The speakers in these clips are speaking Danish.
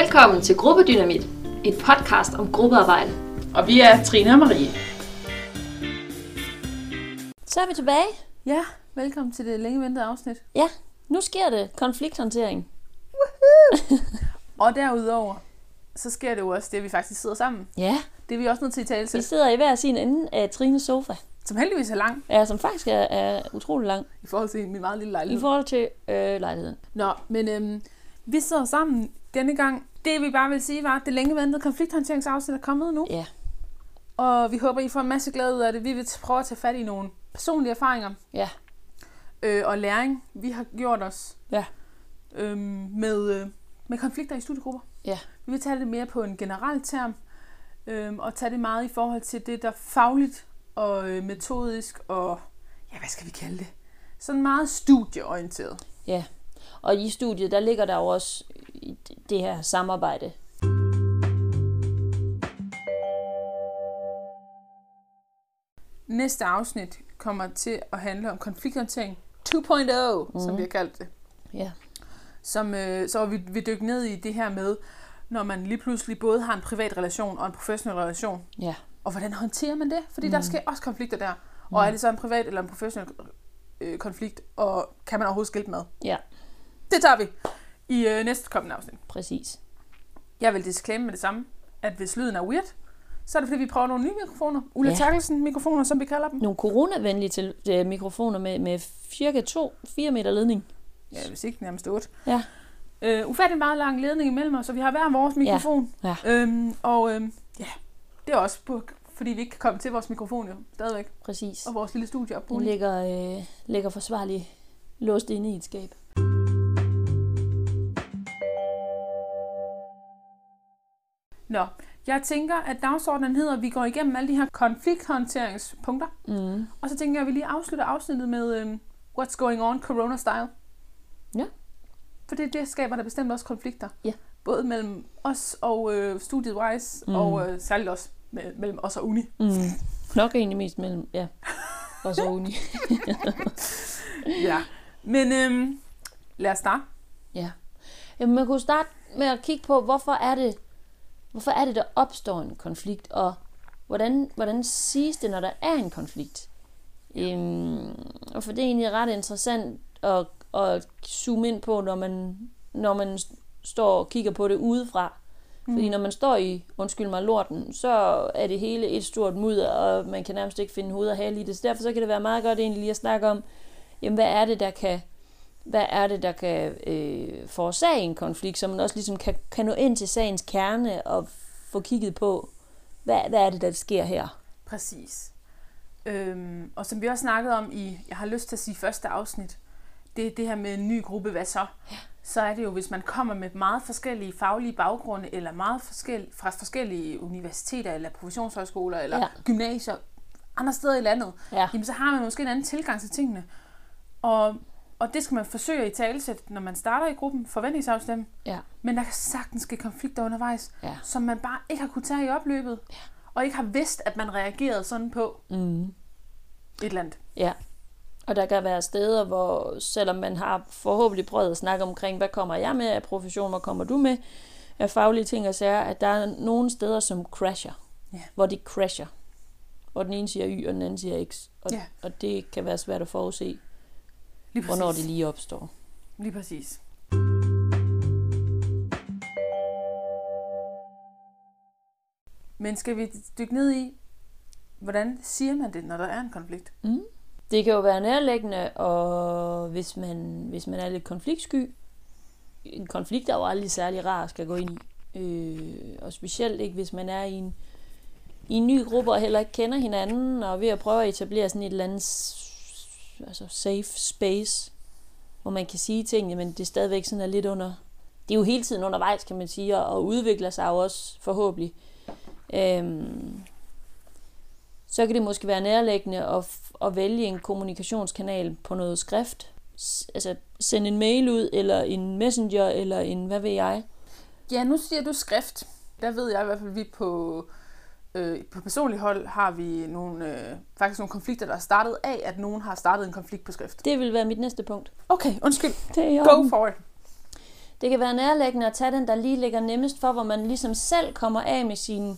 Velkommen til Gruppedynamit, et podcast om gruppearbejde. Og vi er Trine og Marie. Så er vi tilbage. Ja, velkommen til det længe ventede afsnit. Ja, nu sker det. Konflikthåndtering. Og derudover, så sker det jo også det, at vi faktisk sidder sammen. Ja, Det er vi også nødt til at tale vi til, sidder i hver sin ende af Trines sofa. som heldigvis er lang Ja, som faktisk er, er utrolig lang i forhold til min meget lille i lejlighed. forhold til øh, lejligheden. Nå, men øhm, vi sidder sammen denne gang. Det vi bare vil sige var, at det længe ventede konflikthåndteringsafsnit er kommet nu. Ja, Og vi håber, I får en masse glæde ud af det. Vi vil prøve at tage fat i nogle personlige erfaringer ja, øh, og læring, vi har gjort os ja, øhm, med, øh, med konflikter i studiegrupper. ja, Vi vil tage det mere på en generel term, øhm, og tage det meget i forhold til det, der fagligt og øh, metodisk og, ja, hvad skal vi kalde det? Sådan meget studieorienteret. ja. Og i studiet, der ligger der jo også det her samarbejde. Næste afsnit kommer til at handle om konflikthåndtering 2.0, mm. som vi har kaldt det. Ja, Som, øh, så vi vil dykke ned i det her med, når man lige pludselig både har en privat relation og en professionel relation. ja, Og hvordan håndterer man det? Fordi mm. der sker også konflikter der. Og er det så en privat eller en professionel øh, konflikt, og kan man overhovedet skille ad? ja, Det tager vi i øh, næste kommende afsnit. præcis. Jeg vil disclaimer med det samme, at hvis lyden er weird, så er det fordi, vi prøver nogle nye mikrofoner. Ulla Ja. ja. Terkelsen mikrofoner, som vi kalder dem. Nogle coronavenlige til, øh, mikrofoner med, med cirka 2-4 meter ledning. Ja, hvis ikke nærmest 8. Ja, Øh, ufattelig meget lang ledning imellem os, så vi har hver vores mikrofon. ja, Øhm, og øhm, ja, det er også på, fordi vi ikke kan komme til vores mikrofon jo, stadigvæk. præcis. Og vores lille studie Den opbrugning. ligger, øh, ligger forsvarligt låst inde i et skab. Nå, jeg tænker, at dagsordenen hedder, at vi går igennem alle de her konflikthåndteringspunkter. Mm. Og så tænker jeg, at vi lige afslutter afsnittet med øhm, What's going on, corona style. Ja. For det, det skaber der bestemt også konflikter. Ja. Både mellem os og øh, studiet Wise, Mm. og øh, særligt også me- mellem os og Uni. Mm. Nok egentlig mest mellem, ja, og så uni. Ja. Men øhm, lad os starte. ja. Jamen, man kunne starte med at kigge på, hvorfor er det, hvorfor er det, der opstår en konflikt, og hvordan, hvordan siges det, når der er en konflikt? Øhm, og for det er egentlig ret interessant at, at zoome ind på, når man, når man står og kigger på det udefra. Mm. Fordi når man står i, undskyld mig, lorten, så er det hele et stort mudder, og man kan nærmest ikke finde hoved og hale i det. Så derfor så kan det være meget godt egentlig lige at snakke om, jamen hvad er det, der kan, hvad er det, der kan øh, forårsage en konflikt, så man også ligesom kan, kan nå ind til sagens kerne og få kigget på, hvad, hvad er det, der sker her? Præcis. Øhm, og som vi også snakkede om i, jeg har lyst til at sige første afsnit, det er det her med en ny gruppe, hvad så? Så er det jo, hvis man kommer med meget forskellige faglige baggrunde, eller meget forskel, fra forskellige universiteter, eller professionshøjskoler, eller Ja. ja. gymnasier, andre steder i landet, Ja. jamen så har man måske en anden tilgang til tingene. Og, og det skal man forsøge at i talesætte, når man starter i gruppen, forventningsafstemme. Ja. Men der kan sagtens ske konflikter undervejs, Ja. som man bare ikke har kunnet tage i opløbet, ja. og ikke har vidst, at man reagerede sådan på Mm. et eller andet. Ja. Og der kan være steder, hvor selvom man har forhåbentlig prøvet at snakke omkring, hvad kommer jeg med af profession, hvad kommer du med af faglige ting og sager, at der er nogle steder, som crasher. Ja. Hvor de crasher. Hvor den ene siger Y, og den anden siger X. Og, Ja. og det kan være svært at forudse, Lige præcis. hvornår det lige opstår. Lige præcis. Men skal vi dykke ned i, hvordan siger man det, når der er en konflikt? Mm. Det kan jo være nærliggende, og hvis man, hvis man er lidt konfliktsky, en konflikt er jo aldrig særlig rar at skal gå ind i. Øh, og specielt ikke, hvis man er i en, i en ny gruppe og heller ikke kender hinanden, og ved at prøve at etablere sådan et eller andet altså safe space, hvor man kan sige tingene, men det er stadigvæk sådan er lidt under... Det er jo hele tiden undervejs, kan man sige, og, og udvikler sig jo også forhåbentlig. Øhm, så kan det måske være nærlæggende at, at vælge en kommunikationskanal på noget skrift. S- altså sende en mail ud, eller en messenger, eller en hvad ved jeg. Ja, nu siger du skrift. Der ved jeg i hvert fald, at vi på, øh, på personlig hold har vi nogle, øh, faktisk nogle konflikter, der er startet af, at nogen har startet en konflikt på skrift. Det vil være mit næste punkt. Okay, undskyld. Det er Go for it. det kan være nærlæggende at tage den, der lige ligger nemmest for, hvor man ligesom selv kommer af med sine,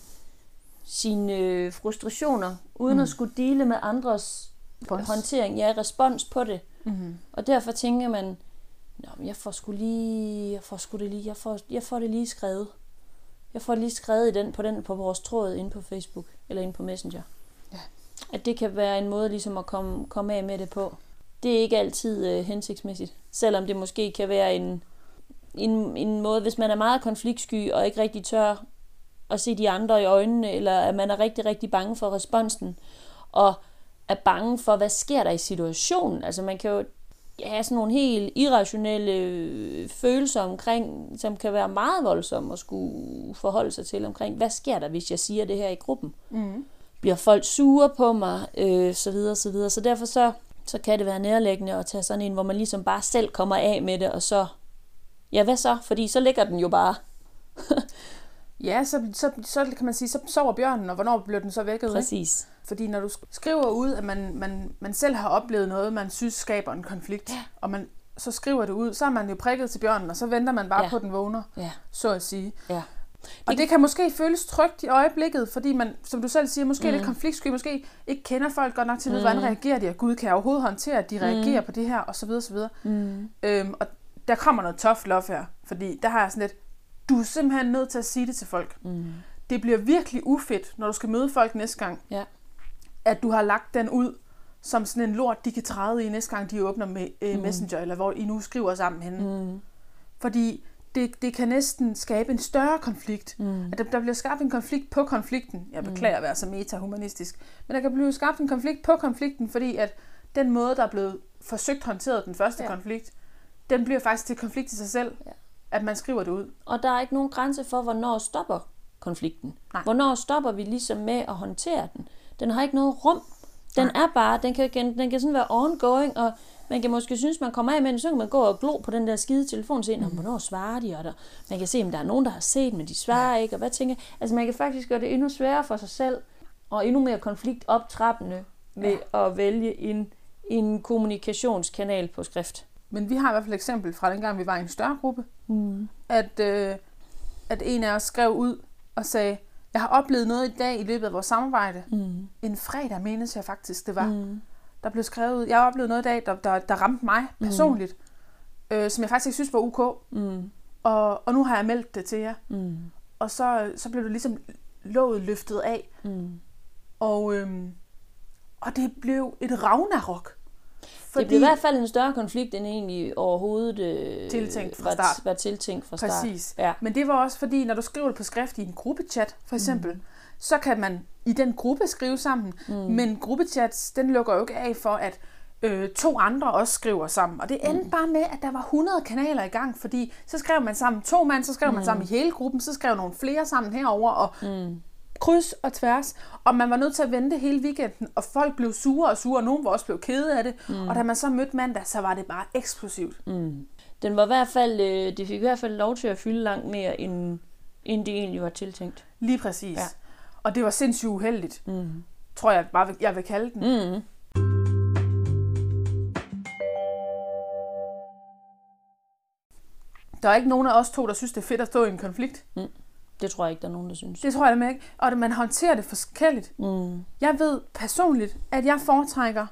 sine øh, frustrationer, uden mm. at skulle dele med andres Respons. håndtering, ja, respons på det. Mm-hmm. Og derfor tænker man, Nå, men jeg får sgu lige, jeg får sgu det lige, jeg får, jeg får det lige skrevet. Jeg får lige skrevet i den, på den på vores tråd inde på Facebook, eller inde på Messenger. Ja. At det kan være en måde ligesom at komme, komme af med det på. Det er ikke altid øh, hensigtsmæssigt. Selvom det måske kan være en, en, en måde, hvis man er meget konfliktsky og ikke rigtig tør at se de andre i øjnene, eller at man er rigtig, rigtig bange for responsen, og er bange for, hvad sker der i situationen. Altså man kan jo have sådan nogle helt irrationelle øh, følelser omkring, som kan være meget voldsomme at skulle forholde sig til omkring, hvad sker der, hvis jeg siger det her i gruppen? Mm. Bliver folk sure på mig, øh, så videre, så videre. Så derfor så, så kan det være nærlæggende at tage sådan en, hvor man ligesom bare selv kommer af med det, og så, ja hvad så? Fordi så ligger den jo bare. Ja, så, så, så kan man sige, så sover bjørnen, og hvornår bliver den så vækket? ikke? Præcis. Fordi når du sk- skriver ud, at man, man, man selv har oplevet noget, man synes skaber en konflikt, Ja. og man så skriver det ud, så er man jo prikket til bjørnen, og så venter man bare Ja. på, at den vågner, Ja. så at sige. Ja. Og det kan måske føles trygt i øjeblikket, fordi man, som du selv siger, måske mm. lidt konfliktsky, måske ikke kender folk godt nok til, mm. hvordan reagerer de, og Gud kan jeg overhovedet håndtere, at de reagerer på det her, og så videre, så videre. Mm. Øhm, og der kommer noget tough love her, fordi der har jeg sådan lidt, du er simpelthen nødt til at sige det til folk. Mm. Det bliver virkelig ufedt, når du skal møde folk næste gang, Ja. at du har lagt den ud som sådan en lort, de kan træde i næste gang, de åbner med øh, Mm. Messenger, eller hvor I nu skriver sammen henne. Mm. Fordi det, det kan næsten skabe en større konflikt. Mm. At der, der bliver skabt en konflikt på konflikten. Jeg beklager at være så metahumanistisk. Men der kan blive skabt en konflikt på konflikten, fordi at den måde, der er blevet forsøgt håndteret den første ja. konflikt, den bliver faktisk til konflikt i sig selv. Ja. At man skriver det ud. Og der er ikke nogen grænse for, hvornår stopper konflikten. Nej. Hvornår stopper vi ligesom med at håndtere den? Den har ikke noget rum. Den er bare, den kan, den kan sådan være ongoing, og man kan måske synes, man kommer af med den, så kan man gå og glo på den der skide telefon og se, mm. hvornår svarer de, og der, man kan se, om der er nogen, der har set, men de svarer ja. ikke, og hvad tænker Altså man kan faktisk gøre det endnu sværere for sig selv, og endnu mere konfliktoptrappende ved ja. at vælge en, en kommunikationskanal på skrift. Men vi har i hvert fald et eksempel fra dengang, vi var i en større gruppe, Mm. at, øh, at en af os skrev ud og sagde, jeg har oplevet noget i dag i løbet af vores samarbejde. Mm. En fredag menes jeg faktisk, det var. Mm. Der blev skrevet ud, jeg har oplevet noget i dag, der, der, der ramte mig personligt, mm. øh, som jeg faktisk ikke synes var ok. Mm. Og, og nu har jeg meldt det til jer. Mm. Og så, så blev det ligesom låget løftet af. Mm. Og, øhm, og det blev et ragnarok. Fordi... Det blev i hvert fald en større konflikt, end egentlig overhovedet øh, Tiltænkt fra var, start. var tiltænkt fra start. Præcis. Ja. Men det var også fordi, når du skriver det på skrift i en gruppechat, for eksempel, mm. så kan man i den gruppe skrive sammen. Mm. Men gruppechats, den lukker jo ikke af for, at øh, to andre også skriver sammen. Og det endte mm. bare med, at der var 100 kanaler i gang, fordi så skrev man sammen to mand, så skrev mm. man sammen i hele gruppen, så skrev nogle flere sammen herover og Mm. Kryds og tværs. Og man var nødt til at vente hele weekenden, og folk blev sure og sure, og nogen var også blevet kede af det. Mm. Og da man så mødte mandag, så var det bare eksplosivt. Mm. Den var i hvert fald, øh, det fik i hvert fald lov til at fylde langt mere, end, end det egentlig var tiltænkt. Lige præcis. Ja. Og det var sindssygt uheldigt, Mm. tror jeg bare, jeg vil kalde den. Mm. Der er ikke nogen af os to, der synes, det er fedt at stå i en konflikt. Det tror jeg ikke, der er nogen, der synes. Det tror jeg da ikke. Og at man håndterer det forskelligt. Mm. Jeg ved personligt, at jeg foretrækker,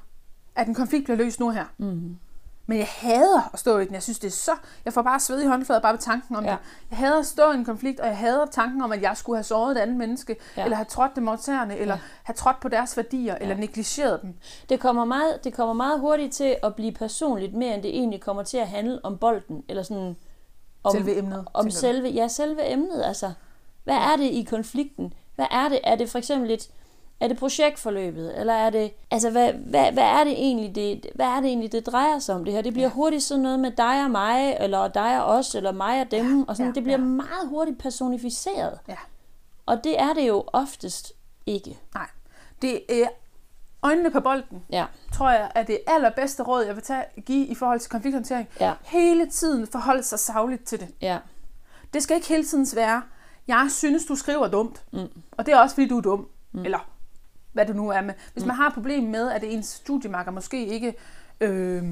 at en konflikt bliver løst nu her. Mm. Men jeg hader at stå i den. Jeg synes, det er så... Jeg får bare sved i håndflader bare ved tanken om Ja. det. Jeg hader at stå i en konflikt, og jeg hader tanken om, at jeg skulle have såret et andet menneske, Ja. eller have trådt dem over tæerne, eller Ja. have trådt på deres værdier, ja. eller negligeret dem. Det, kommer meget, det kommer meget hurtigt til at blive personligt, mere end det egentlig kommer til at handle om bolden, eller sådan... Om, Selve emnet, Om selve, ja, selve emnet, altså. Hvad er det i konflikten? Hvad er det? Er det for eksempel et, er det projektforløbet, eller er det, altså hvad, hvad, hvad er det egentlig, det, hvad er det egentlig, det drejer sig om det her? Det bliver ja. hurtigt sådan noget med dig og mig, eller dig og os, eller mig og dem, ja, og sådan, ja, det bliver ja. meget hurtigt personificeret. Ja. Og det er det jo oftest ikke. Nej. Det er øjnene på bolden, Ja, tror jeg, er det allerbedste råd, jeg vil tage, give i forhold til konflikthåndtering. ja, Hele tiden forholde sig savligt til det. ja. Det skal ikke hele tiden være, jeg synes, du skriver dumt. Mm. Og det er også, fordi du er dum. Mm. Eller hvad du nu er med. Hvis man har et problem med, at ens studiemarker måske ikke øh,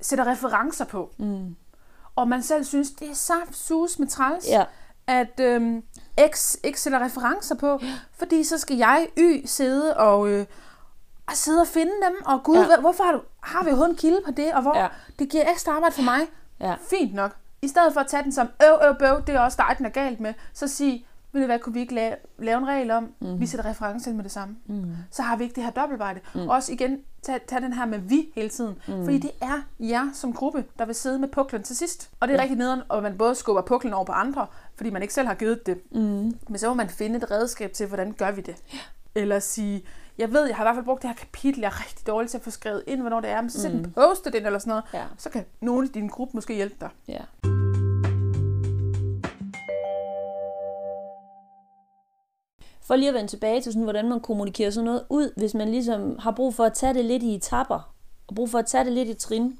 sætter referencer på, Mm. og man selv synes, det er saft sus med træls, Ja. at øhm, X ikke sætter referencer på, fordi så skal jeg, Y, sidde og, øh, og sidde og finde dem, og gud, Ja. ja. hvorfor har, du, har vi overhovedet en kilde på det, og hvor Ja. ja. det giver ekstra arbejde for mig. Ja. Fint nok. I stedet for at tage den som, øv, øv, bøv, det er også dig, den er galt med, så sig, ved du hvad, kunne vi ikke lave, lave en regel om, mm. vi sætter referencer ind med det samme. Mm. Så har vi ikke det her dobbeltarbejde. Mm. Også igen, tag, tag den her med vi hele tiden. Mm. Fordi det er jer som gruppe, der vil sidde med puklen til sidst. Og det er ja. rigtig nederen, og man både skubber puklen over på andre, fordi man ikke selv har givet det. Mm. Men så må man finde et redskab til, hvordan gør vi det. Ja. Eller sige, jeg ved, jeg har i hvert fald brugt det her kapitel, jeg er rigtig dårlig til at få skrevet ind, hvornår det er, men så sæt en post ind eller sådan noget. Ja. Så kan nogen i din gruppe måske hjælpe dig. Ja. For lige at vende tilbage til sådan, hvordan man kommunikerer sådan noget ud, hvis man ligesom har brug for at tage det lidt i etapper, og brug for at tage det lidt i trin.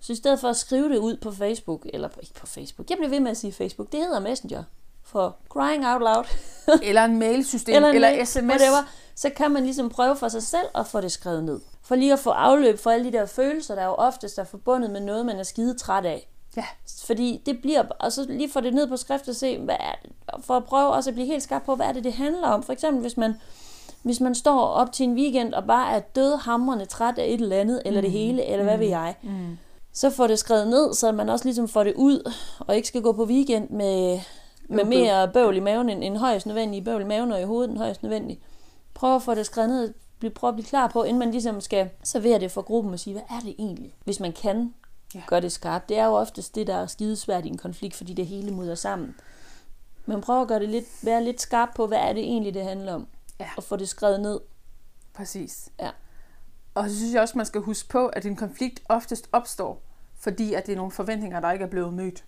Så i stedet for at skrive det ud på Facebook, eller på- ikke på Facebook, jeg bliver ved med at sige Facebook, det hedder Messenger, for crying out loud, Eller en mailsystem, eller, en eller mail, sms. whatever, så kan man ligesom prøve for sig selv at få det skrevet ned. For lige at få afløb for alle de der følelser, der jo oftest er forbundet med noget, man er skide træt af. Ja. Fordi det bliver, og så lige få det ned på skrift og se, hvad er det, for at prøve også at blive helt skarp på, hvad er det, det handler om. For eksempel, hvis man, hvis man står op til en weekend og bare er dødhamrende træt af et eller andet, eller det hele, eller hvad ved jeg, Mm. så får det skrevet ned, så man også ligesom får det ud, og ikke skal gå på weekend med, med mere bøvl i maven, end, end højst nødvendigt bøvl i maven og i hovedet end højst nødvendigt. Prøv at få det skrevet ned, bliv- prøv at blive klar på, inden man ligesom skal servere det for gruppen og sige, hvad er det egentlig? Hvis man kan Ja. gøre det skarpt. Det er jo oftest det, der er skidesvært i en konflikt, fordi det hele mudder sammen. Men prøv at gøre det lidt, være lidt skarp på, hvad er det egentlig, det handler om. Ja. Og få det skrevet ned. Præcis. Ja. Og så synes jeg også, man skal huske på, at en konflikt oftest opstår, fordi at det er nogle forventninger, der ikke er blevet mødt.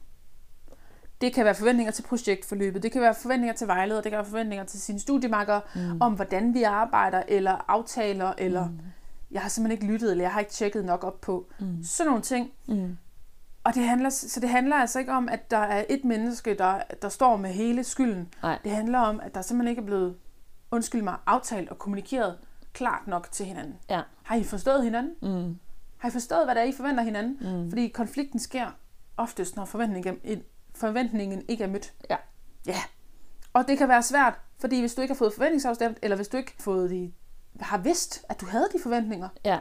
Det kan være forventninger til projektforløbet, det kan være forventninger til vejleder, det kan være forventninger til sine studiemakker, mm. om hvordan vi arbejder, eller aftaler, eller mm. Jeg har simpelthen ikke lyttet, eller jeg har ikke tjekket nok op på. Mm. Sådan nogle ting. Mm. Og det handler, så det handler altså ikke om, at der er et menneske, der, der står med hele skylden. Nej. Det handler om, at der simpelthen ikke er blevet, undskyld mig, aftalt og kommunikeret klart nok til hinanden. Ja. Har I forstået hinanden? Mm. Har I forstået, hvad det er, I forventer hinanden? Mm. Fordi konflikten sker oftest, når forventningen, forventningen ikke er mødt. Ja. Ja. Og det kan være svært, fordi hvis du ikke har fået forventningsafstemt, eller hvis du ikke har, fået de, har vidst, at du havde de forventninger, Ja.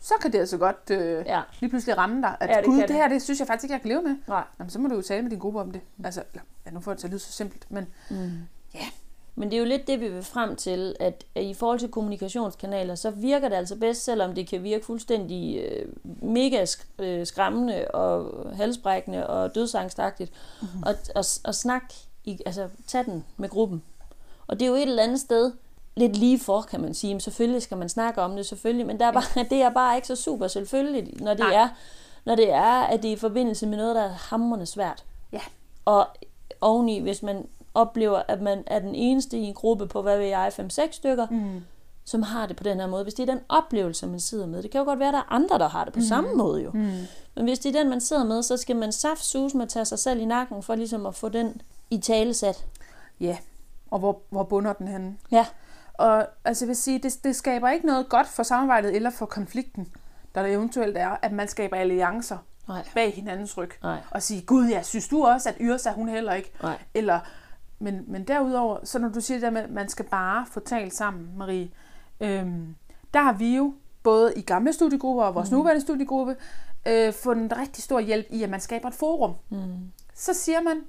så kan det altså godt øh, Ja. lige pludselig ramme dig, at Ja, det gud, det her, det synes jeg faktisk ikke, jeg kan leve med. Nej. Jamen, så må du jo tale med din gruppe om det. Altså, ja, nu får det til at lyde så simpelt, men Men det er jo lidt det, vi vil frem til, at i forhold til kommunikationskanaler, så virker det altså bedst, selvom det kan virke fuldstændig øh, mega sk- øh, skræmmende og halsbrækkende og dødsangstagtigt, mm-hmm. og, og, og snak, i, altså tag den med gruppen. Og det er jo et eller andet sted, lidt lige for, kan man sige. Men selvfølgelig skal man snakke om det, selvfølgelig, men der er bare, det er bare ikke så super selvfølgeligt, når det, Nej. er, når det er, at det er i forbindelse med noget, der er hamrende svært. ja, Og oveni, hvis man oplever, at man er den eneste i en gruppe på, hvad ved jeg, 5-6 stykker, mm. som har det på den her måde. Hvis det er den oplevelse, man sidder med. Det kan jo godt være, at der er andre, der har det på mm. samme måde jo. Mm. Men hvis det er den, man sidder med, så skal man saft sus med at tage sig selv i nakken, for ligesom at få den i tale sat. ja. Og hvor, hvor bunder den henne? Ja, Og altså, jeg vil sige, det, det skaber ikke noget godt for samarbejdet eller for konflikten, der eventuelt er, at man skaber alliancer nej, bag hinandens ryg. nej, Og sige, gud ja, synes du også, at Yrsa, hun heller ikke? nej. Eller, men, men derudover, så når du siger det der med, at man skal bare få talt sammen, Marie, øhm, der har vi jo både i gamle studiegrupper og vores mm. nuværende studiegruppe øh, fundet rigtig stor hjælp i, at man skaber et forum. Mm. Så siger man,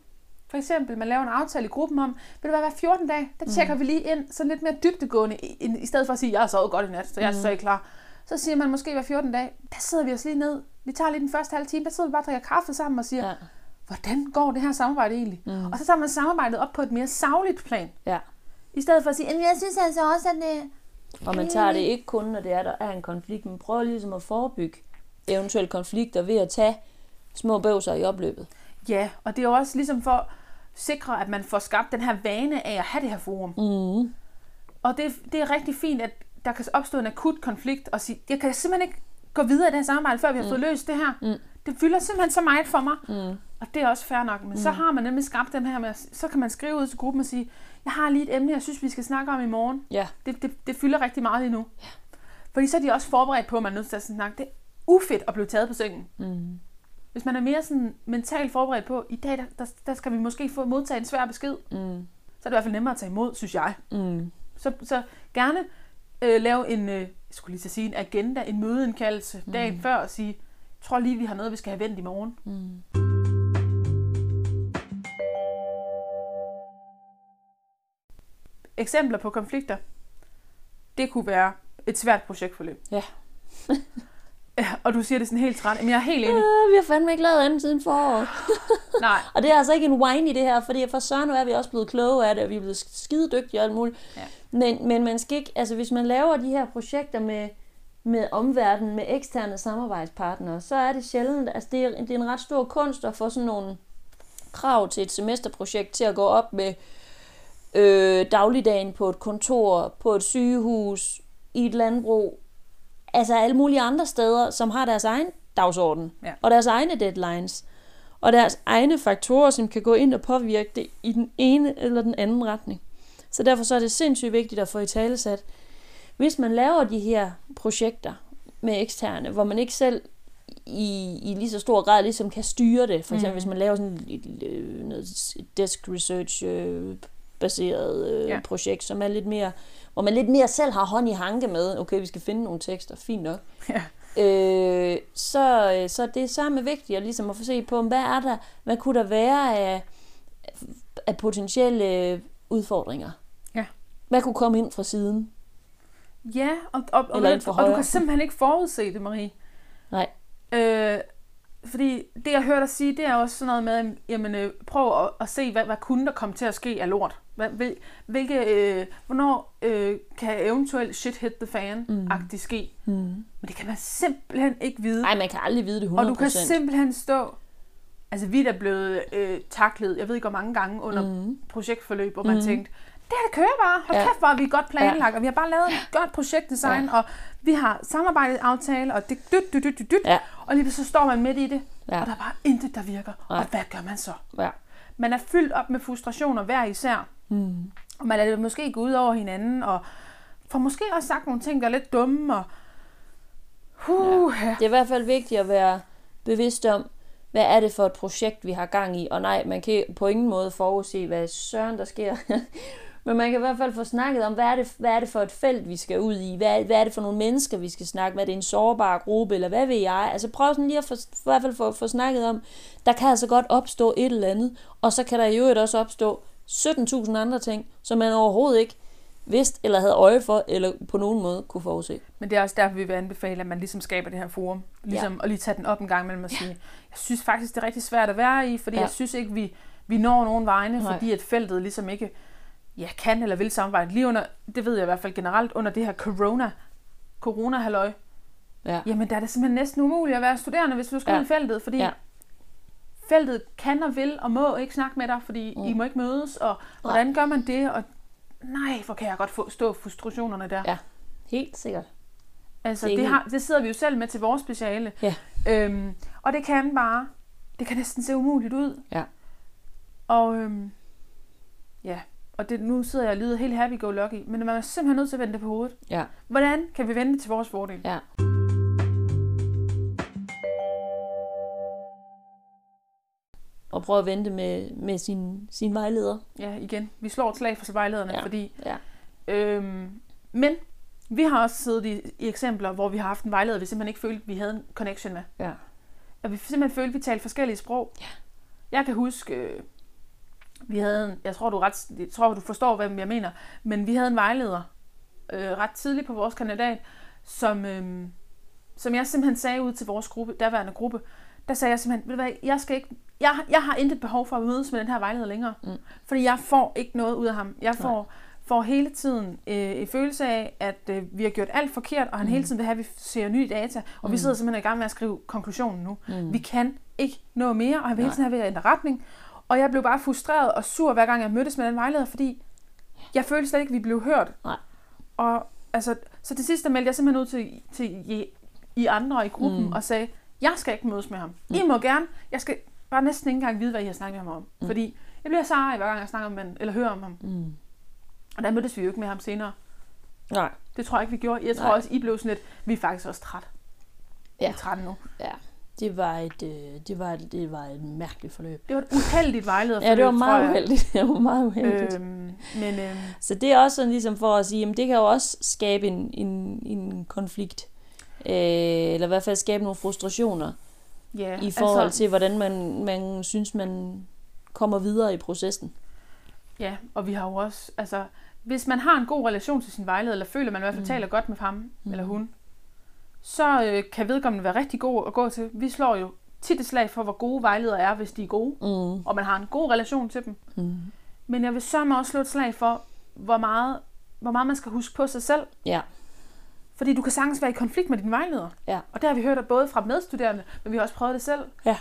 for eksempel, man laver en aftale i gruppen om, vil det være hver 14 dage, der tjekker mm. vi lige ind, så lidt mere dybtegående, i, i, i stedet for at sige, jeg har sovet godt i nat, så jeg er så ikke klar. Så siger man måske hver 14 dage, der sidder vi os lige ned, vi tager lige den første halve time, der sidder vi bare og drikker kaffe sammen og siger, Ja, hvordan går det her samarbejde egentlig? Mm. Og så tager man samarbejdet op på et mere savligt plan. ja. I stedet for at sige, "Jamen, jeg synes altså også, at det... Og man tager det ikke kun, når det er, der er en konflikt, men prøver ligesom at forebygge eventuelle konflikter ved at tage små bøvser i opløbet. Ja, og det er jo også ligesom for at sikre, at man får skabt den her vane af at have det her forum. Mm. Og det, det er rigtig fint, at der kan opstå en akut konflikt, og sige, jeg kan simpelthen ikke gå videre i det her samarbejde, før vi har mm. fået løst det her. Mm. Det fylder simpelthen så meget for mig. Mm. Og det er også fair nok. Men mm. så har man nemlig skabt den her med, så kan man skrive ud til gruppen og sige, jeg har lige et emne, jeg synes, vi skal snakke om i morgen. Ja, Det, det, det fylder rigtig meget lige nu. Fordi så er de også forberedt på, at man er nødt til at snakke. Det er ufedt at blive taget på sengen. mm. Hvis man er mere sådan mentalt forberedt på, i dag, der, der, der skal vi måske få modtage en svær besked, Mm. så er det i hvert fald nemmere at tage imod, synes jeg. Mm. Så, så gerne øh, lave en, øh, jeg skulle lige så sige, en agenda, en mødeindkaldelse mm. dagen før og sige, tror lige, vi har noget, vi skal have vendt i morgen. Mm. Eksempler på konflikter, det kunne være et svært projektforløb. Ja. Og du siger det sådan helt træt. Men jeg er helt enig. Øh, vi har fandme ikke lavet andet siden foråret. Nej, Og det er altså ikke en wine i det her, fordi for søren er vi også blevet kloge af det, og vi er blevet skide dygtige og alt muligt. Ja. Men, men man skal ikke, altså hvis man laver de her projekter med, med omverdenen, med eksterne samarbejdspartnere, så er det sjældent, altså det er, det er en ret stor kunst at få sådan nogle krav til et semesterprojekt til at gå op med øh, dagligdagen på et kontor, på et sygehus, i et landbrug, altså alle mulige andre steder, som har deres egen dagsorden, Ja. og deres egne deadlines, og deres egne faktorer, som kan gå ind og påvirke det i den ene eller den anden retning. Så derfor så er det sindssygt vigtigt at få i talesat, hvis man laver de her projekter med eksterne, hvor man ikke selv i, i lige så stor grad ligesom kan styre det. For eksempel mm. hvis man laver sådan et, øh, noget desk research øh, baseret øh, Ja. projekt, som er lidt mere, hvor man lidt mere selv har hånd i hanke med, okay, vi skal finde nogle tekster, fint nok. Ja. Øh, så, øh, så det er samme vigtigt at, ligesom at få se på, hvad er der, hvad kunne der være af, af potentielle udfordringer? Ja. Hvad kunne komme ind fra siden? Ja, og, og, og, Eller og, og du kan simpelthen ikke forudse det, Marie. Nej. Øh, fordi det, jeg hørte dig sige, det er også sådan noget med, jamen, øh, prøv at, at se, hvad, hvad kunne der komme til at ske af lort. Hvad, hvil, hvilke, øh, hvornår øh, kan eventuelt shit hit the fan-agtigt ske. Mm. Men det kan man simpelthen ikke vide. Nej, man kan aldrig vide det 100%. Og du kan simpelthen stå... Altså, vi er blevet øh, taklet, jeg ved ikke hvor mange gange under mm. projektforløb, hvor man mm. tænkte, det her det kører bare. Hold Ja. kæft, hvor er vi godt planlagt, og vi har bare lavet et godt projektdesign, ja. og vi har samarbejdsaftale, og det dyt, dyt, dyt, dyt, dyt. Ja. Og lige så står man midt i det, Ja. og der er bare intet, der virker. Nej. Og hvad gør man så? Ja. Man er fyldt op med frustrationer hver især, Mm. og man lader det måske gå ud over hinanden, og får måske også sagt nogle ting, der er lidt dumme, og... Uh, ja. Det er i hvert fald vigtigt at være bevidst om, hvad er det for et projekt, vi har gang i. Og nej, man kan på ingen måde forudse, hvad søren der sker. Men man kan i hvert fald få snakket om, hvad er det, hvad er det for et felt, vi skal ud i? Hvad hvad er det for nogle mennesker, vi skal snakke med? Er det en sårbar gruppe, eller hvad ved jeg? Altså prøv sådan lige at få, i hvert fald få, få snakket om, der kan altså godt opstå et eller andet, og så kan der i øvrigt også opstå 17.000 andre ting, som man overhovedet ikke vidste, eller havde øje for, eller på nogen måde kunne forudse. Men det er også derfor, vi vil anbefale, at man ligesom skaber det her forum. Ligesom ja. at lige tage den op en gang mellem og sige, jeg synes faktisk, det er rigtig svært at være i, fordi ja. Ja. jeg synes ikke, vi, vi når nogen vegne, Nej. fordi at feltet ligesom ikke ja, kan eller vil samarbejde. Lige under, det ved jeg i hvert fald generelt, under det her corona, corona halløj Ja. jamen der er det simpelthen næsten umuligt at være studerende, hvis du skal Ja. i feltet, fordi Ja. Feltet kan og vil og må ikke snakke med dig, fordi mm. I må ikke mødes, og hvordan gør man det, og nej, hvor kan jeg godt forstå frustrationerne der. Ja. Helt sikkert. Altså, Det har, det sidder vi jo selv med til vores speciale. Ja. Øhm, og det kan bare, det kan næsten se umuligt ud. Ja. Og øhm, ja, og det, nu sidder jeg og lyder helt happy-go-lucky, men man er simpelthen nødt til at vende det på hovedet. Ja. Hvordan kan vi vende det til vores fordel? Ja. Og prøve at vente med, med sin, sin vejleder. Ja, igen, vi slår et slag for vejlederne, Ja. fordi Ja. Øhm, men vi har også siddet i, i eksempler, hvor vi har haft en vejleder, vi simpelthen ikke følte, vi havde en connection med. Ja. At vi simpelthen følte, vi talte forskellige sprog. Ja. Jeg kan huske, øh, vi havde en, jeg tror, du ret, jeg tror, du forstår, hvad jeg mener, men vi havde en vejleder øh, ret tidligt på vores kandidat, som, øh, som jeg simpelthen sagde ud til vores gruppe, derværende gruppe, der sagde jeg simpelthen, ved du hvad, jeg skal ikke, jeg, jeg har intet behov for at mødes med den her vejleder længere, mm. fordi jeg får ikke noget ud af ham. Jeg får, får hele tiden øh, en følelse af, at øh, vi har gjort alt forkert, og han mm. hele tiden vil have, at vi ser nye data, og mm. vi sidder simpelthen i gang med at skrive konklusionen nu. Mm. Vi kan ikke nå mere, og han vil hele tiden have ved at ændre retning. Og jeg blev bare frustreret og sur, hver gang jeg mødtes med den vejleder, fordi jeg følte slet ikke, at vi blev hørt. Nej. Og altså, så til sidst meldte jeg simpelthen ud til, til I, I andre i gruppen mm. og sagde, jeg skal ikke mødes med ham. Mm. I må gerne. Jeg skal bare næsten ikke engang vide, hvad I har snakket med ham om. Mm. Fordi jeg bliver så hver gang jeg snakker om ham, eller hører om ham. Mm. Og der mødtes vi jo ikke med ham senere. Nej. Det tror jeg ikke, vi gjorde. Jeg tror Nej. også, I blev sådan lidt, vi er faktisk også træt. Ja. Vi er trætte nu. Ja. det var et, øh, det var, et- det var et mærkeligt forløb. Det var et uheldigt vejlederforløb, Ja, det var meget uheldigt. Det var meget uheldigt. Øh. Øhm, men øhm, Så det er også sådan ligesom for at sige, jamen det kan jo også skabe en, en, en konflikt. Øh, eller i hvert fald skabe nogle frustrationer ja, i forhold altså, til, hvordan man, man synes, man kommer videre i processen. Ja, og vi har jo også, altså, hvis man har en god relation til sin vejleder, eller føler, man i hvert fald Mm. taler godt med ham Mm. eller hun, så øh, kan vedkommende være rigtig god at gå til. Vi slår jo tit et slag for, hvor gode vejledere er, hvis de er gode, Mm. og man har en god relation til dem. Mm. Men jeg vil sørge også slå et slag for, hvor meget, hvor meget man skal huske på sig selv. Ja. Fordi du kan sagtens være i konflikt med din vejleder. Ja. Og det har vi hørt både fra medstuderende, men vi har også prøvet det selv. Ja.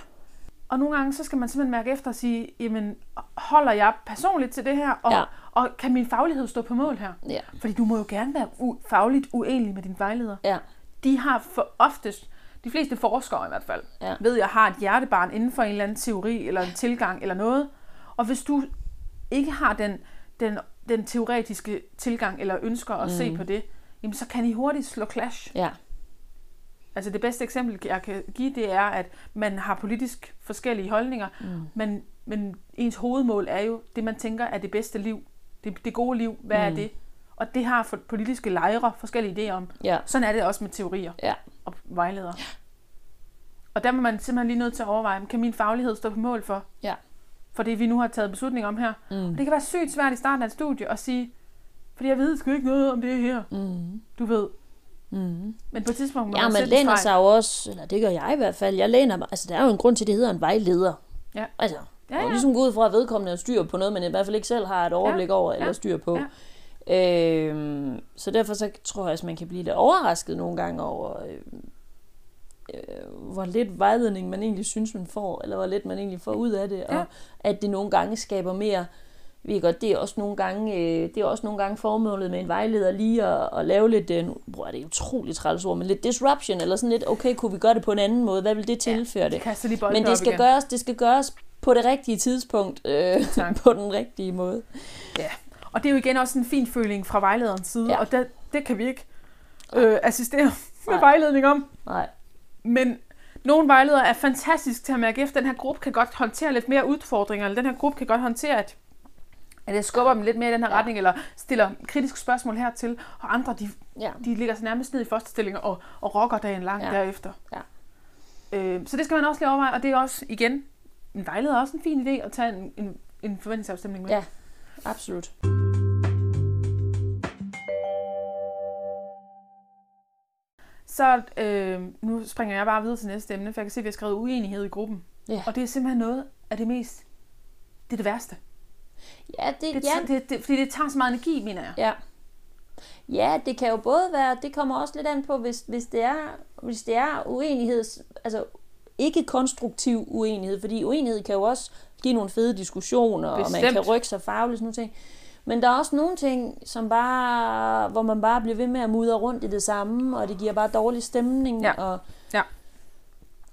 Og nogle gange, så skal man simpelthen mærke efter og sige, jamen, holder jeg personligt til det her, og, Ja. og kan min faglighed stå på mål her? Ja. Fordi du må jo gerne være u- fagligt uenig med din vejleder. Ja. De har for oftest, de fleste forskere i hvert fald, Ja. ved jeg har et hjertebarn inden for en eller anden teori, eller en tilgang, eller noget. Og hvis du ikke har den, den, den teoretiske tilgang, eller ønsker at mm. se på det, jamen så kan I hurtigt slå clash. Ja. Altså det bedste eksempel, jeg kan give, det er, at man har politisk forskellige holdninger, Mm. men, men ens hovedmål er jo det, man tænker er det bedste liv. Det, det gode liv, hvad mm. er det? Og det har for politiske lejre forskellige idéer om. Ja. Sådan er det også med teorier Ja. og vejledere. Og der må man simpelthen lige nødt til at overveje, kan min faglighed stå på mål for, Ja. for det vi nu har taget beslutning om her. Mm. Og det kan være sygt svært i starten af et studie at sige, fordi jeg ved sgu ikke noget om det her, Mm. du ved. Mm. Men på et tidspunkt må Ja, man man læner streg. sig jo også, eller det gør jeg i hvert fald, jeg læner mig, altså der er jo en grund til, at det hedder en vejleder. Ja. Altså, Ja, ja, ja. ja. ligesom gå ud fra, at vedkommende har styr på noget, men i hvert fald ikke selv har et overblik over eller ja, styr på. ja. Øhm, så derfor så tror jeg, at man kan blive lidt overrasket nogle gange over, øh, øh, hvor lidt vejledning man egentlig synes, man får, eller hvor lidt man egentlig får ud af det, Ja. og at det nogle gange skaber mere vi ved godt, det er også nogle gange, øh, det er også nogle gange formålet med en vejleder lige at, at lave lidt, øh, jeg det utroligt træls ord, men lidt disruption, eller sådan lidt, okay, kunne vi gøre det på en anden måde? Hvad vil det tilføre det? Kaster lige bolden Men det skal, igen. gøres, det skal gøres på det rigtige tidspunkt, øh, Tak. på den rigtige måde. Og det er jo igen også en fin føling fra vejlederens side, Ja. ja. og det, det kan vi ikke øh, assistere med Nej. vejledning om. Nej, Men nogle vejledere er fantastisk til at mærke efter, den her gruppe kan godt håndtere lidt mere udfordringer, eller den her gruppe kan godt håndtere, at, at jeg skubber dem lidt mere i den her Ja. retning, eller stiller kritiske spørgsmål hertil, og andre, de, ja. de ligger sig nærmest ned i fosterstillinger og, og rocker dagen lang ja. derefter. Ja. Øh, så det skal man også lige overveje, og det er også, igen, en vejleder er også en fin idé at tage en, en, en forventningsafstemning med. Ja. Absolut. Så øh, nu springer jeg bare videre til næste emne, for jeg kan se, at vi har skrevet uenighed i gruppen. Ja. Og det er simpelthen noget af det mest, det er det værste. Ja, det, Det, ja, det, det, fordi det tager så meget energi, mener jeg. Ja. Ja, det kan jo både være, det kommer også lidt an på, hvis, hvis, det, er, hvis det er uenighed, altså ikke konstruktiv uenighed, fordi uenighed kan jo også give nogle fede diskussioner, og man Bestemt. kan rykke sig fagligt, sådan nogle ting. Men der er også nogle ting, som bare, hvor man bare bliver ved med at mudre rundt i det samme, og det giver bare dårlig stemning. Ja. Og, Ja.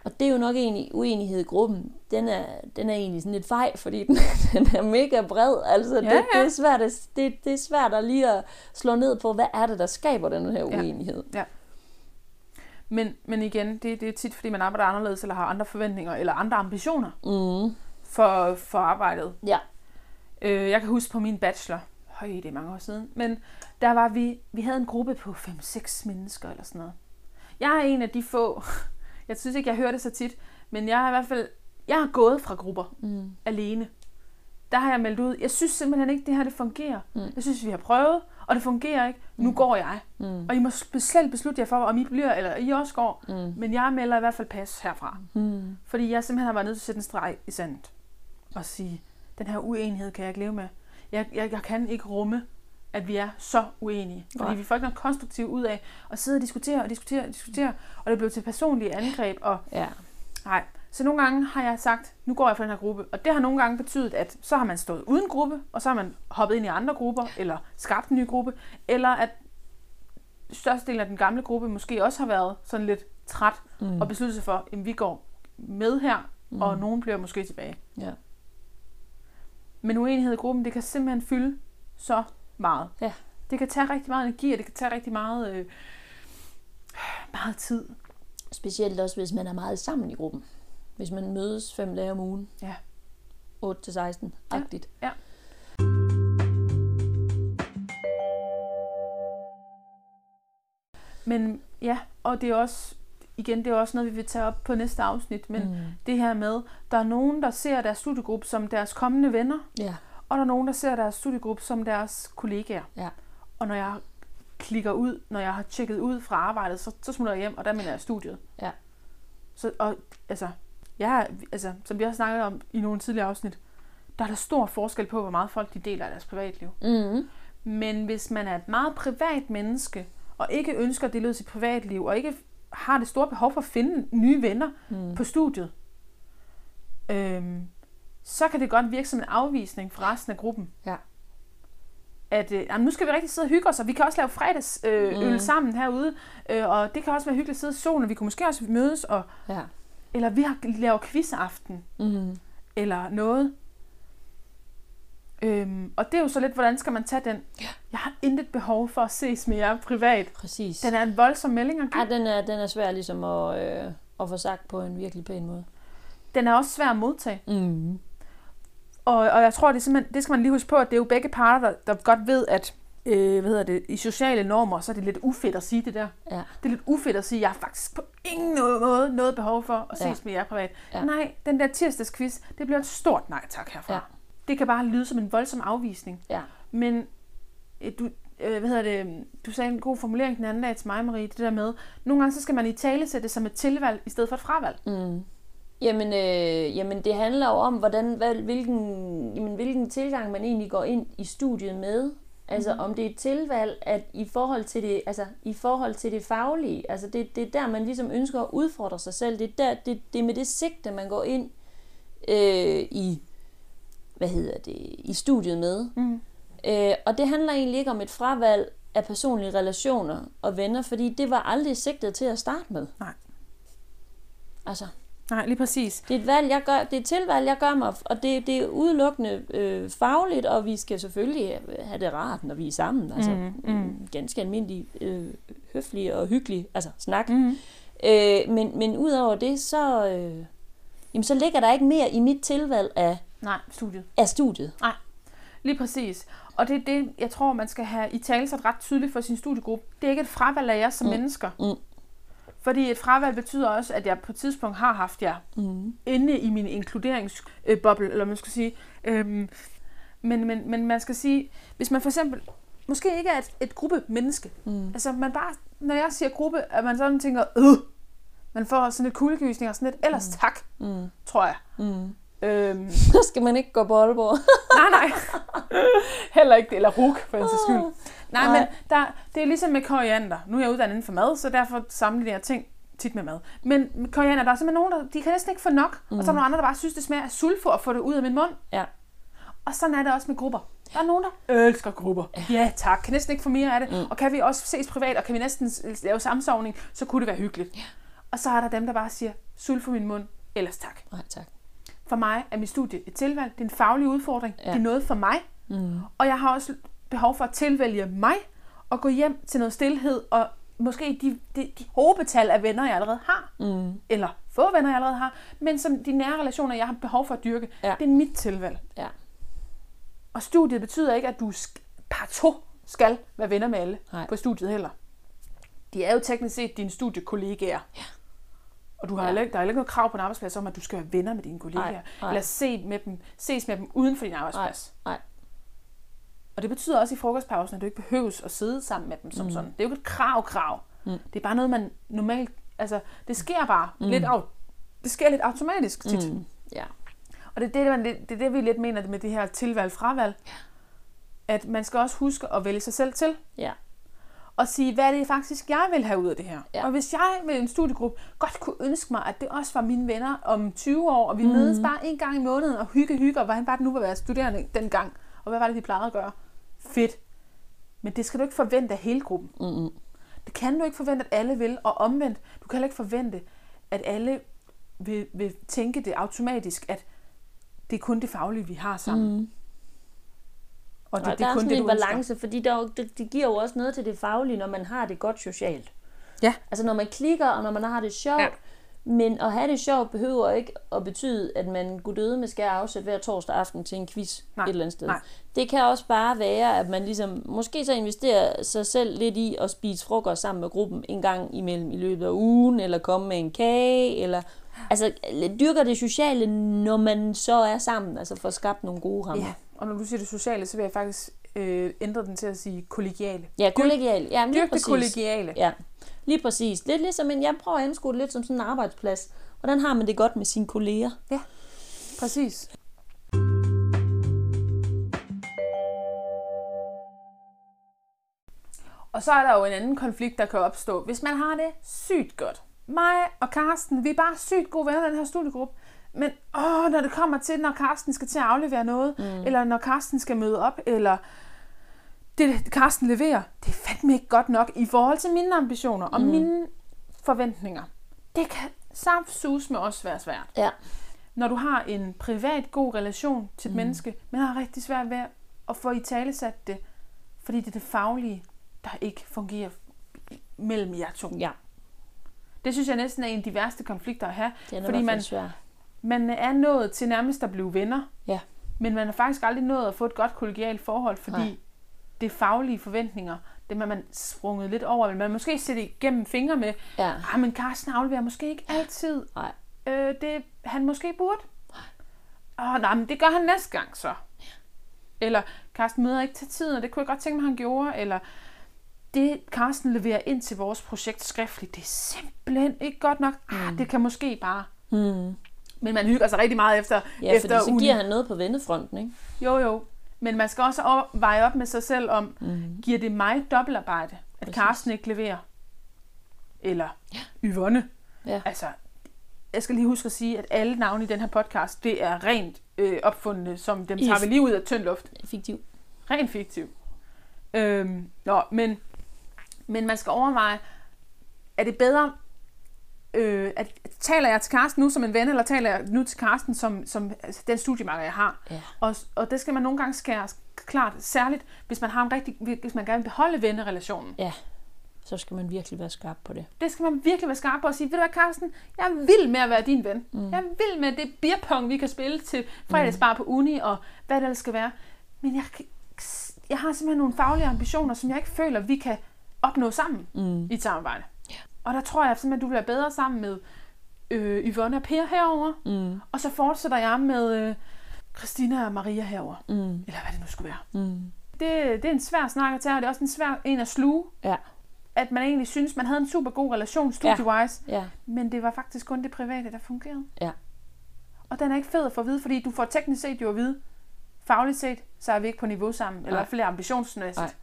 Og det er jo nok egentlig uenighed i gruppen. Den er, den er egentlig sådan lidt fejl, fordi den, den er mega bred. Altså, Ja, det, ja. det, er svært at, det, det er svært at lige at slå ned på, hvad er det, der skaber den her Ja. uenighed. Men, men igen, det, det er tit, fordi man arbejder anderledes, eller har andre forventninger, eller andre ambitioner Mm. for, for arbejdet. Ja. Øh, jeg kan huske på min bachelor, høj, det er mange år siden, men der var vi, vi havde en gruppe på 5-6 mennesker eller sådan noget. Jeg er en af de få, jeg synes ikke, jeg hører det så tit, men jeg har i hvert fald, jeg har gået fra grupper Mm. alene. Der har jeg meldt ud, jeg synes simpelthen ikke, det her det fungerer. Mm. Jeg synes, vi har prøvet, og det fungerer ikke. Nu går jeg. Mm. Og I må selv beslutte jer for, om I bliver, eller I også går. Mm. Men jeg melder i hvert fald pas herfra. Mm. Fordi jeg simpelthen har været nødt til at sætte en streg i sandet. Og sige, den her uenighed kan jeg ikke leve med. Jeg, jeg, jeg kan ikke rumme, at vi er så uenige. Fordi Nej. vi får ikke noget konstruktivt ud af at sidde og diskutere og diskutere og diskutere. Og det blev til personlige angreb. Og Ja. nej. Så nogle gange har jeg sagt, nu går jeg for den her gruppe. Og det har nogle gange betydet, at så har man stået uden gruppe, og så har man hoppet ind i andre grupper, eller skabt en ny gruppe. Eller at størstedelen af den gamle gruppe måske også har været sådan lidt træt Mm. og besluttet sig for, at vi går med her, mm. og nogen bliver måske tilbage. Ja. Men uenighed i gruppen, det kan simpelthen fylde så meget. Ja. Det kan tage rigtig meget energi, og det kan tage rigtig meget, øh, meget tid. Specielt også, hvis man er meget sammen i gruppen. Hvis man mødes fem dage om ugen. Ja. 8-16-agtigt. Ja. Men ja, og det er også, igen, det er også noget, vi vil tage op på næste afsnit, men mm. det her med, der er nogen, der ser deres studiegruppe som deres kommende venner, Ja. Og der er nogen, der ser deres studiegruppe som deres kollegaer. Ja. Og når jeg klikker ud, når jeg har tjekket ud fra arbejdet, så, så smutter jeg hjem, og der mener jeg studiet. Ja. Så, og, altså, jeg, altså, som vi har snakket om i nogle tidligere afsnit, der er der stor forskel på, hvor meget folk de deler af deres privatliv. Mm. Men hvis man er et meget privat menneske, og ikke ønsker at dele ud sit privatliv, og ikke har det store behov for at finde nye venner mm. på studiet, øhm, så kan det godt virke som en afvisning fra resten af gruppen. Ja. At øh, jamen, nu skal vi rigtig sidde og hygge os, og vi kan også lave fredagsøl øh, øl sammen herude, øh, og det kan også være hyggeligt at sidde i solen, og vi kunne måske også mødes, og, Ja. eller vi har laver quizaften, Mm. eller noget. Øhm, og det er jo så lidt, hvordan skal man tage den? Jeg har intet behov for at ses med jer privat. Præcis. Den er en voldsom melding at give. Ej, den er, den er svær ligesom at, øh, at få sagt på en virkelig pæn måde. Den er også svær at modtage. Mm. Og, og jeg tror, det, er simpelthen, det skal man lige huske på, at det er jo begge parter, der, der godt ved, at øh, hvad hedder det, i sociale normer, så er det lidt ufedt at sige det der. Ja. Det er lidt ufedt at sige, at jeg har faktisk på ingen måde noget behov for at ses Ja. med jer privat. Ja. Nej, den der tirsdagsquiz, det bliver et stort nej tak herfra. Ja. Det kan bare lyde som en voldsom afvisning. Ja. Men øh, du, øh, hvad hedder det, du sagde en god formulering den anden dag til mig, Marie, det der med, nogle gange så skal man i tale sætte det som et tilvalg, i stedet for et fravalg. Mm. Jamen, øh, jamen, det handler jo om, hvordan, hvad, hvilken, jamen, hvilken tilgang man egentlig går ind i studiet med. Altså, mm. om det er et tilvalg, at i forhold til det, altså, i forhold til det faglige, altså, det, det er der, man ligesom ønsker at udfordre sig selv. Det er, der, det, det er med det sigte, man går ind øh, i, hvad hedder det, i studiet med. Mm. Øh, og det handler egentlig ikke om et fravalg af personlige relationer og venner, fordi det var aldrig sigtet til at starte med. Nej. Altså, Nej, lige præcis. det er et valg, jeg gør, det er et tilvalg, jeg gør mig, og det, det er udelukkende øh, fagligt, og vi skal selvfølgelig have det rart, når vi er sammen. Altså, Mm, mm. mm. ganske almindelig, øh, høflig og hyggelig altså, snak. Mm. Øh, men, men udover det, så, øh, jamen, så ligger der ikke mere i mit tilvalg af, Nej, studiet. af studiet. Lige præcis. Og det er det, jeg tror, man skal have i tale sig ret tydeligt for sin studiegruppe. Det er ikke et fravalg af jer som mm. mennesker. Mm. Fordi et fravalg betyder også, at jeg på et tidspunkt har haft jer Mm. inde i min inkluderingsboble, eller man skal sige. Øhm, men, men, men man skal sige, hvis man for eksempel måske ikke er et, et gruppe menneske. Mm. Altså man bare, når jeg siger gruppe, at man sådan tænker, øh, man får sådan lidt kuldegysning og sådan lidt, ellers mm. tak, Mm. tror jeg. Mm. Øhm, Så skal man ikke gå på Aalborg. nej, nej. Heller ikke det, eller ruk, for en sags skyld. Nej, Nej. men der, det er ligesom med koriander. Nu er jeg uddannet inden for mad, så derfor sammenligner jeg ting tit med mad. Men med koriander, der er simpelthen nogen, der de kan næsten ikke få nok. Mm. Og så er der nogle andre, der bare synes, det smager af sulfur at få det ud af min mund. Ja. Og sådan er det også med grupper. Der er nogen, der elsker grupper. Ja, tak. Kan næsten ikke få mere af det. Mm. Og kan vi også ses privat, og kan vi næsten lave samsovning, så kunne det være hyggeligt. Ja. Og så er der dem, der bare siger, sulfur min mund, ellers tak. Nej, tak. For mig er mit studie et tilvalg. Det er en faglig udfordring. Ja. Det er noget for mig. Mm. Og jeg har også behov for at tilvælge mig og gå hjem til noget stillhed og måske de, de, de hobetal af venner, jeg allerede har. Mm. Eller få venner, jeg allerede har. Men som de nære relationer, jeg har behov for at dyrke. Ja. Det er mit tilvalg. Ja. Og studiet betyder ikke, at du partout skal være venner med alle Nej. på studiet heller. De er jo teknisk set dine studiekollegaer. Ja. Og du har Ja. ja. ikke, der er heller ikke noget krav på en arbejdsplads om, at du skal være venner med dine kollegaer. Nej, nej. Eller se med dem, ses med dem uden for din arbejdsplads. Nej. Og det betyder også i frokostpausen, at du ikke behøves at sidde sammen med dem som mm. sådan. Det er jo ikke et krav-krav. Mm. Det er bare noget, man normalt... Altså, det sker bare mm. lidt, au, det sker lidt automatisk tit. Mm. Mm. Ja. Og det er det, man, det er det, vi lidt mener med det her tilvalg-fravalg. At man skal også huske at vælge sig selv til. Ja. Og sige, hvad er det faktisk, jeg vil have ud af det her. Ja. Og hvis jeg med en studiegruppe godt kunne ønske mig, at det også var mine venner om 20 år, og vi mm. mødes bare en gang i måneden og hygge, hygge, og hvordan var det nu at være studerende dengang? Og hvad var det, vi plejede at gøre? Fedt. Men det skal du ikke forvente af hele gruppen. Mm-mm. Det kan du ikke forvente, at alle vil, og omvendt, du kan heller ikke forvente, at alle vil, vil tænke det automatisk, at det er kun det faglige, vi har sammen. Mm. Og det, Og det der er kun sådan det, en balance, fordi der, er det, det giver jo også noget til det faglige, når man har det godt socialt. Ja. Altså når man klikker, og når man har det sjovt. Ja. Men at have det sjovt behøver ikke at betyde, at man går døde med skær afsæt hver torsdag aften til en quiz Nej, et eller andet sted. nej. Det kan også bare være, at man ligesom, måske så investerer sig selv lidt i at spise frokost sammen med gruppen en gang imellem i løbet af ugen, eller komme med en kage, eller altså dyrker det sociale, når man så er sammen, altså får skabt nogle gode rammer. Ja, og når du siger det sociale, så vil jeg faktisk øh, ændre den til at sige kollegiale. Ja, kollegial. Ja, lige Dyrk det præcis. kollegiale. Ja, lige præcis. Lidt ligesom en, jeg prøver at anskue det lidt som sådan en arbejdsplads. Hvordan har man det godt med sine kolleger? Præcis. Og så er der jo en anden konflikt, der kan opstå, hvis man har det sygt godt. Mig og Karsten, vi er bare sygt gode venner i den her studiegruppe. Men åh, når det kommer til, når Karsten skal til at aflevere noget, mm. eller når Karsten skal møde op, eller det Karsten leverer, det er fandme ikke godt nok i forhold til mine ambitioner og mm. mine forventninger. Det kan saftsus med også være svært Ja. når du har en privat god relation til et mm. menneske, men har rigtig svært ved at få i talesat det, fordi det er det faglige, der ikke fungerer mellem jer to. Ja, Det synes jeg næsten er en af de værste konflikter at have, det er fordi man, svært. Man er nået til nærmest at blive venner, Ja. men man har faktisk aldrig nået at få et godt kollegialt forhold, fordi Nej. Det faglige forventninger, dem er man sprunget lidt over, men man måske set igennem fingre med, Ja. ah, men Carsten afleverer måske ikke altid Nej. øh, det han måske burde. Åh, nej, men det gør han næste gang så. Eller, Carsten møder ikke til tiden, og det kunne jeg godt tænke mig, han gjorde. Eller, det Carsten leverer ind til vores projekt skriftligt, det er simpelthen ikke godt nok. Ah, det kan måske bare. Hmm. Men man hygger sig rigtig meget efter, Ja, efter fordi så uni. giver han noget på vennefronten, ikke? Jo, jo. Men man skal også veje op med sig selv om, Mm. giver det mig dobbeltarbejde, at Præcis. Carsten ikke leverer? Eller Yvonne? Ja. Altså, jeg skal lige huske at sige, at alle navne i den her podcast, det er rent øh, opfundne, som dem tager vi lige ud af tynd luft. Fiktiv. Rent fiktiv. Øhm, nå, men, men man skal overveje, er det bedre, øh, at, taler jeg til Karsten nu som en ven, eller taler jeg nu til Karsten som, som altså, den studiemarker, jeg har? Ja. Og, og det skal man nogle gange skære klart, særligt hvis man har en rigtig, hvis man gerne vil beholde vennerelationen. Ja. Så skal man virkelig være skarp på det. Det skal man virkelig være skarp på og sige, ved du hvad Carsten, jeg vild med at være din ven. Mm. Jeg vild med det beerpong, vi kan spille til fredagsbar på uni, og hvad det ellers skal være. Men jeg, jeg har simpelthen nogle faglige ambitioner, som jeg ikke føler, vi kan opnå sammen Mm. i et samarbejde. Og der tror jeg simpelthen, du vil være bedre sammen med øh, Yvonne og Per herover, Mm. og så fortsætter jeg med øh, Christina og Maria herover, Mm. eller hvad det nu skulle være. Mm. Det, det er en svær snak at tage, og det er også en svær en at sluge, Ja. at man egentlig synes, man havde en super god relation studiewise, Ja. men det var faktisk kun det private, der fungerede. Ja. Og den er ikke fed at få at vide, fordi du får teknisk set jo at vide, fagligt set, så er vi ikke på niveau sammen, eller i hvert fald ambitionsmæssigt.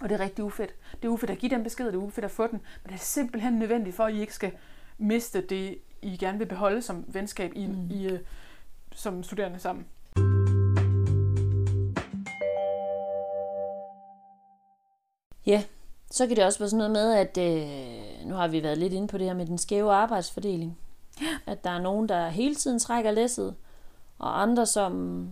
Og det er rigtig ufedt. Det er ufedt at give den besked, det er ufedt at få den, men det er simpelthen nødvendigt for, at I ikke skal miste det, I gerne vil beholde som venskab i, mm. i, øh, som studerende sammen. Ja, så kan det også være sådan noget med, at øh, nu har vi været lidt inde på det her med den skæve arbejdsfordeling. At der er nogen, der hele tiden trækker læsset, og andre, som,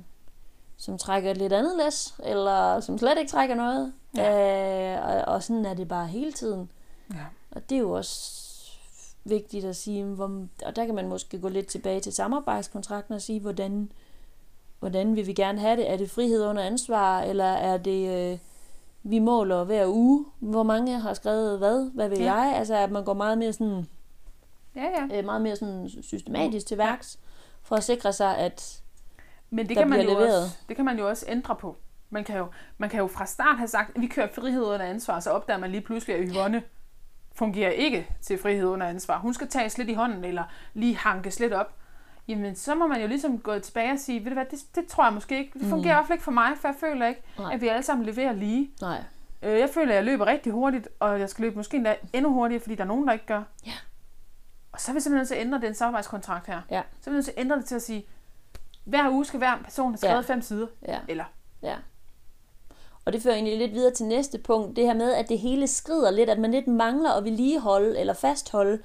som trækker et lidt andet læs, eller som slet ikke trækker noget. Ja. Øh, og, og sådan er det bare hele tiden. Ja. Og det er jo også vigtigt at sige, hvor, og der kan man måske gå lidt tilbage til samarbejdskontrakten og sige, hvordan, hvordan vil vi gerne have det? Er det frihed under ansvar, eller er det, øh, vi måler hver uge, hvor mange har skrevet hvad, hvad vil Ja. jeg? Altså at man går meget mere sådan, Ja, ja. øh, meget mere sådan systematisk til værks, for at sikre sig, at Men det der kan, man jo leveret. også, det kan man jo også ændre på. Man kan, jo, man kan jo fra start have sagt, at vi kører frihed under ansvar, så opdager man lige pludselig, at Yvonne fungerer ikke til frihed under ansvar. Hun skal tages lidt i hånden, eller lige hankes lidt op. Jamen, så må man jo ligesom gå tilbage og sige, ved du hvad, det, det tror jeg måske ikke. Det fungerer i hvert fald ikke for mig, for jeg føler ikke, Nej. at vi alle sammen leverer lige. nej, Øh, Jeg føler, at jeg løber rigtig hurtigt, og jeg skal løbe måske endda endnu hurtigere, fordi der er nogen, der ikke gør. Ja. Og så er vi simpelthen nødt til at ændre den samarbejdskontrakt her. Ja. Så er vi nødt til at ændre det til at sige, hver uge skal hver person have skrevet Ja. fem sider. ja. Eller, Ja. Og det fører egentlig lidt videre til næste punkt, det her med, at det hele skrider lidt, at man lidt mangler at vedligeholde eller fastholde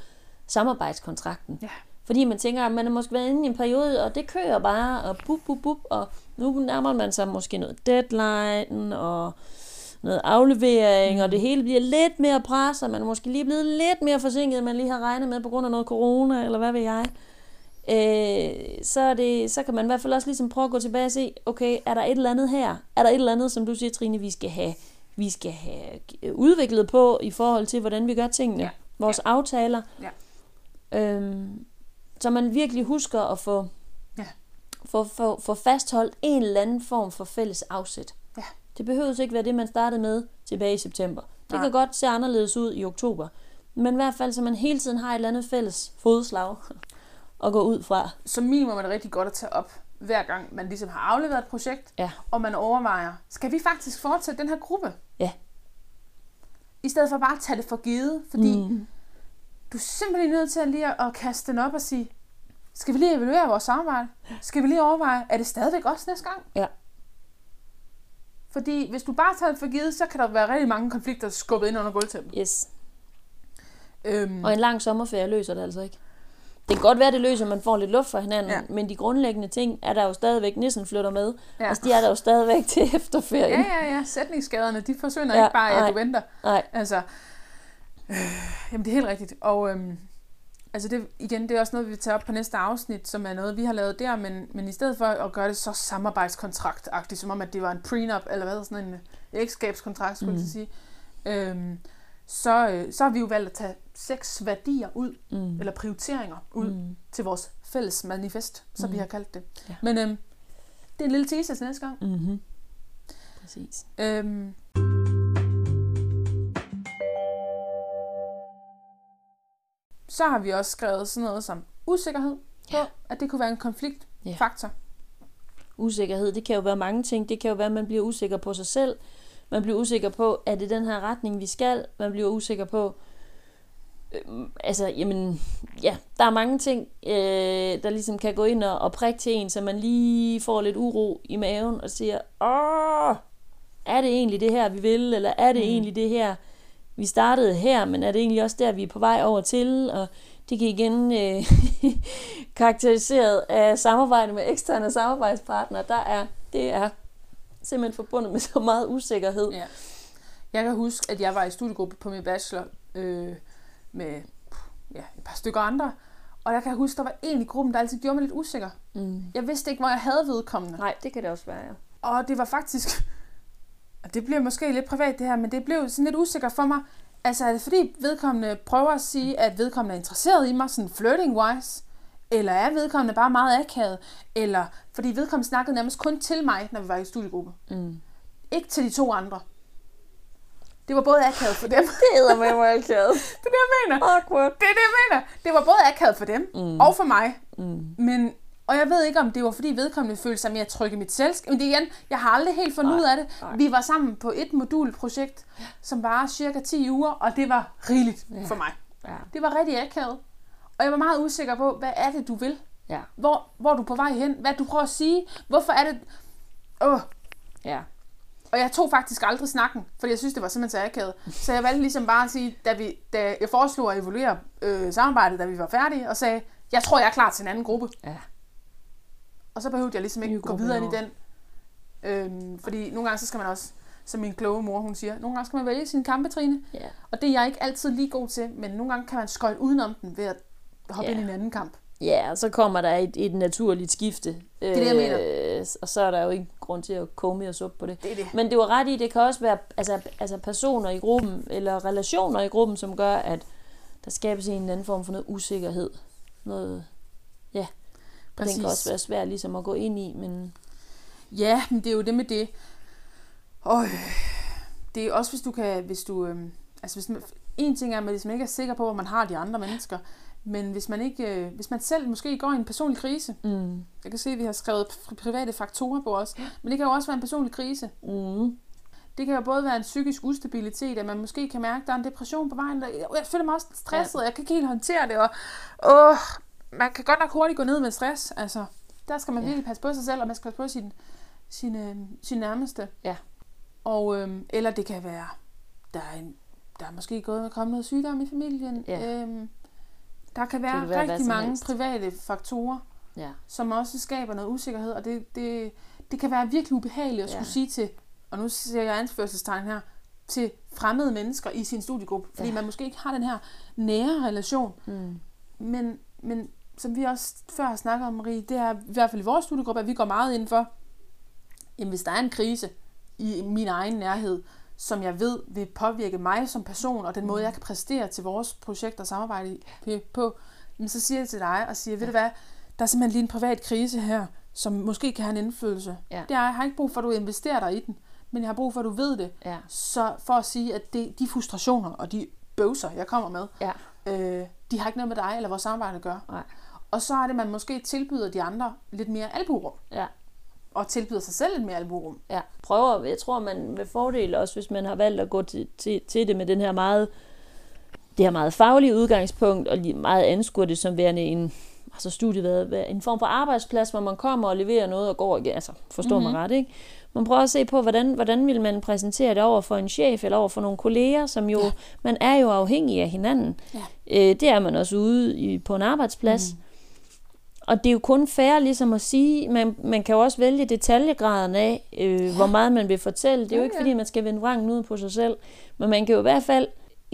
samarbejdskontrakten. Ja. Fordi man tænker, at man er måske været inde i en periode, og det kører bare, og bup, bup, bup, og nu nærmer man sig måske noget deadline, og noget aflevering, mm. og det hele bliver lidt mere presset, man er måske lige blevet lidt mere forsinket, end man lige har regnet med på grund af noget corona, eller hvad ved jeg, øh, så, er det, så kan man i hvert fald også ligesom prøve at gå tilbage og se, okay, er der et eller andet her? Er der et eller andet, som du siger, Trine, vi skal have, vi skal have udviklet på i forhold til, hvordan vi gør tingene? Ja. Vores aftaler. Ja. Øhm, så man virkelig husker at få, Ja. få, få, få fastholdt en eller anden form for fælles afsæt. Ja. Det behøver ikke være det, man startede med tilbage i september. Det Nej. kan godt se anderledes ud i oktober. Men i hvert fald, så man hele tiden har et eller andet fælles fodslag at gå ud fra. Som minimum er det rigtig godt at tage op, hver gang man ligesom har afleveret et projekt, Ja. og man overvejer, skal vi faktisk fortsætte den her gruppe? Ja. I stedet for bare at tage det for givet, fordi mm. Du er simpelthen nødt til at lige at, at kaste den op og sige, skal vi lige evaluere vores samarbejde? Skal vi lige overveje, er det stadigvæk også næste gang? Ja. Fordi hvis du bare tager det for givet, så kan der være rigtig mange konflikter skubbet ind under gulvtæppet. Yes. Øhm, Og en lang sommerferie løser det altså ikke. Det kan godt være, det løser, at man får lidt luft fra hinanden, Ja. ja. men de grundlæggende ting er der jo stadigvæk, nissen flytter med. Ja. Ja. Altså, de er der jo stadigvæk til efterferien. ja, ja, ja. Sætningsskaderne, de forsvinder Ja, ikke bare, at nej. du venter. Nej. Altså, øh, jamen det er helt rigtigt. Og øhm, altså det, igen, det er også noget, vi vil tage op på næste afsnit, som er noget, vi har lavet der, men, men i stedet for at gøre det så samarbejdskontraktagtigt, som om, at det var en prenup, eller hvad, sådan en ægskabskontrakt, skulle mm. jeg sige, øhm, så, øh, så har vi jo valgt at tage seks værdier ud, Mm. eller prioriteringer ud, mm. til vores fælles manifest, som mm. vi har kaldt det. Ja. Men øhm, det er en lille teaser til næste gang. Mm-hmm. Præcis. Øhm, så har vi også skrevet sådan noget som usikkerhed på, Ja. at det kunne være en konfliktfaktor. Usikkerhed, det kan jo være mange ting. Det kan jo være, at man bliver usikker på sig selv. Man bliver usikker på, er det den her retning, vi skal? Man bliver usikker på, øh, altså, jamen, ja, der er mange ting, øh, der ligesom kan gå ind og, og prikke til en, så man lige får lidt uro i maven og siger, åh, er det egentlig det her, vi vil? Eller er det mm. egentlig det her, vi startede her, men er det egentlig også der, vi er på vej over til? Og det kan igen øh, karakteriseret af samarbejde med eksterne samarbejdspartnere. Der er, det er simpelthen forbundet med så meget usikkerhed. Ja. Jeg kan huske, at jeg var i studiegruppe på min bachelor øh, med ja, et par stykker andre, og jeg kan huske, der var en i gruppen, der altid gjorde mig lidt usikker. Mm. Jeg vidste ikke, hvor jeg havde vedkommende. Nej, det kan det også være, ja. Og det var faktisk, og det bliver måske lidt privat det her, men det blev sådan lidt usikkert for mig. Altså er det fordi vedkommende prøver at sige, at vedkommende er interesseret i mig, sådan flirting-wise? Eller er vedkommende bare meget akavet? Eller fordi vedkommende snakkede nærmest kun til mig, når vi var i studiegruppe. Mm. Ikke til de to andre. Det var både akavet for dem. Det hedder med mig akavet. det er det, jeg mener. Awkward. Det er det, jeg mener. Det var både akavet for dem mm. og for mig. Mm. Men, og jeg ved ikke, om det var fordi vedkommende følte sig mere tryg i mit selskab. Men det er igen, jeg har aldrig helt fundet Nej, ud af det. nej. Vi var sammen på et modulprojekt, som var cirka 10 uger, og det var rigeligt Ja. for mig. Ja. Det var rigtig akavet. Og jeg var meget usikker på, hvad er det, du vil? Ja. Hvor, hvor er du på vej hen? Hvad du prøver at sige? Hvorfor er det... Åh. Ja. Og jeg tog faktisk aldrig snakken, fordi jeg synes, det var simpelthen så akavet. Så jeg valgte ligesom bare at sige, da, vi, da jeg foreslog at evaluere øh, samarbejdet, da vi var færdige, og sagde, jeg tror, jeg er klar til en anden gruppe. Ja. Og så behøvede jeg ligesom ikke gå videre ind i den. Øhm, fordi nogle gange, så skal man også, som min kloge mor, hun siger, nogle gange skal man vælge sin kampe, Trine. Ja. Og det er jeg ikke altid lige god til, men nogle gange kan man skøjte udenom den ved at hoppe Ja. ind i en anden kamp. Ja, og så kommer der et, et naturligt skifte. Det er det, jeg mener. Og så er der jo ikke grund til at koge mere suppe på det. Det det. Men det var ret i, det kan også være altså, altså personer i gruppen, eller relationer i gruppen, som gør, at der skabes en eller anden form for noget usikkerhed. Noget, ja. Og den Præcis. kan også være svær ligesom at gå ind i, men Ja, men det er jo det med det. Og det er også, hvis du kan, hvis du, øhm, altså hvis man, en ting er, at man ligesom ikke er sikker på, hvor man har de andre mennesker, men hvis man ikke, øh, hvis man selv måske går i en personlig krise, mm, jeg kan se, at vi har skrevet pri- private faktorer på os, men det kan jo også være en personlig krise. mm, Det kan jo både være en psykisk ustabilitet, at man måske kan mærke, at der er en depression på vejen. Der, jeg føler mig også stresset, jeg kan ikke helt håndtere det, og åh, man kan godt nok hurtigt gå ned med stress. Altså, der skal man Ja. virkelig passe på sig selv, og man skal passe på sin, sin, øh, sin nærmeste. Ja. Og, øh, eller det kan være, der er, en, der er måske gået kommet noget sygdom i familien. Ja. Øhm, der kan være, være rigtig mange helst. private faktorer, ja. som også skaber noget usikkerhed, og det, det, det kan være virkelig ubehageligt at Ja. skulle sige til og nu ser jeg anførselstegn her, til fremmede mennesker i sin studiegruppe, fordi ja. man måske ikke har den her nære relation. Mm. Men, men som vi også før har snakket om, Marie, det er i hvert fald i vores studiegruppe, at vi går meget ind for, jamen hvis der er en krise i min egen nærhed, som jeg ved vil påvirke mig som person, og den måde, jeg kan præstere til vores projekt og samarbejde på, men så siger jeg til dig og siger, ved du hvad, der er simpelthen lige en privat krise her, som måske kan have en indflydelse. Ja. Det er, jeg har ikke brug for, at du investerer dig i den, men jeg har brug for, at du ved det. Ja. Så for at sige, at det, de frustrationer og de bøvser, jeg kommer med, Ja. øh, de har ikke noget med dig eller vores samarbejde at gøre. Nej. Og så er det, at man måske tilbyder de andre lidt mere albuerum, Ja. Og tilbyder sig selv lidt mere albuerum. Ja, prøver, jeg tror, man med fordel også, hvis man har valgt at gå til, til, til det med den her meget, det her meget faglige udgangspunkt, og meget anskuer det som værende en, altså studiet været, været en form for arbejdsplads, hvor man kommer og leverer noget og går igen, altså forstår mm-hmm. mig ret, ikke? Man prøver at se på, hvordan, hvordan vil man præsentere det over for en chef eller over for nogle kolleger, som jo, ja. man er jo afhængig af hinanden. Ja. Øh, det er man også ude i, på en arbejdsplads. Mm. Og det er jo kun fair ligesom at sige, man, man kan jo også vælge detaljegraden af, øh, ja. hvor meget man vil fortælle. Det er jo Ja, ikke, ja. fordi man skal vende vrangen ud på sig selv. Men man kan jo i hvert fald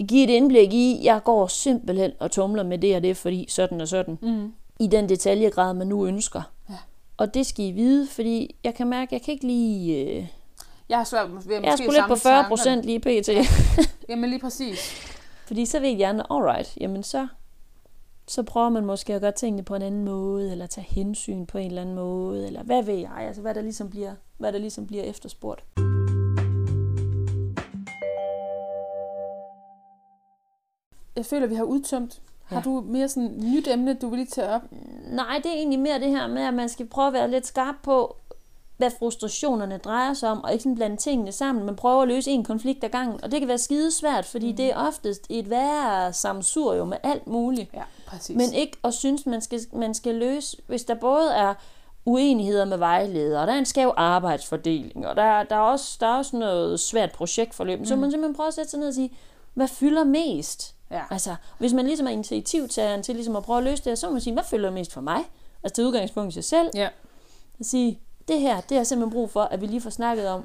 give et indblik i, jeg går simpelthen og tumler med det og det, fordi sådan og sådan. Mm. I den detaljegrad, man nu ønsker. Ja. Og det skal I vide, fordi jeg kan mærke, jeg kan ikke lige... Øh, Jeg har svært ved måske jeg er sgu lidt på 40 procent lige pt. Jamen lige præcis. Fordi så ved jeg andre, alright, jamen så, så prøver man måske at gøre tingene på en anden måde, eller tage hensyn på en eller anden måde, eller hvad ved jeg, altså hvad der ligesom bliver, hvad der ligesom bliver efterspurgt. Jeg føler, vi har udtømt. Har Ja. du mere sådan et nyt emne, du vil lige tage op? Nej, det er egentlig mere det her med, at man skal prøve at være lidt skarp på, hvad frustrationerne drejer sig om, og ikke sådan blande tingene sammen, men prøve at løse en konflikt ad gangen. Og det kan være skidesvært, fordi mm. det er oftest et værre samsurium med alt muligt. Ja, præcis. Men ikke at synes, man skal, man skal løse, hvis der både er uenigheder med vejledere, og der er en skæv arbejdsfordeling, og der, der, er, også, der er også noget svært projektforløb, mm. så man simpelthen prøve at sætte sig ned og sige, hvad fylder mest? Ja. Altså, hvis man ligesom er initiativtageren til ligesom at prøve at løse det, så må man sige, hvad fylder mest for mig? Altså til udgangspunkt i sig selv. Ja. Og sige, det her, det har jeg simpelthen brug for, at vi lige får snakket om,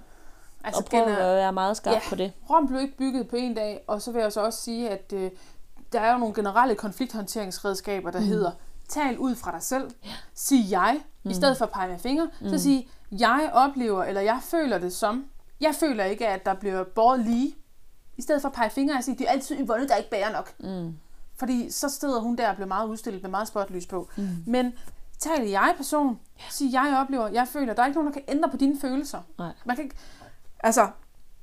Altså, og prøve at være meget skarp Ja. på det. Rom blev ikke bygget på en dag, og så vil jeg så også sige, at øh, der er jo nogle generelle konflikthåndteringsredskaber, der mm. hedder, tal ud fra dig selv, ja. sig jeg, mm. i stedet for at pege med fingre, mm. så sig, jeg oplever, eller jeg føler det som, jeg føler ikke, at der bliver båret lige, i stedet for at pege fingre og sige, det er altid Yvonne, der ikke bærer nok. Mm. Fordi så steder hun der og bliver meget udstillet med meget spotlys på. Mm. Men tal i jeg-person, sig jeg oplever, jeg føler, der er ikke nogen, der kan ændre på dine følelser. Nej. Man kan ikke, altså,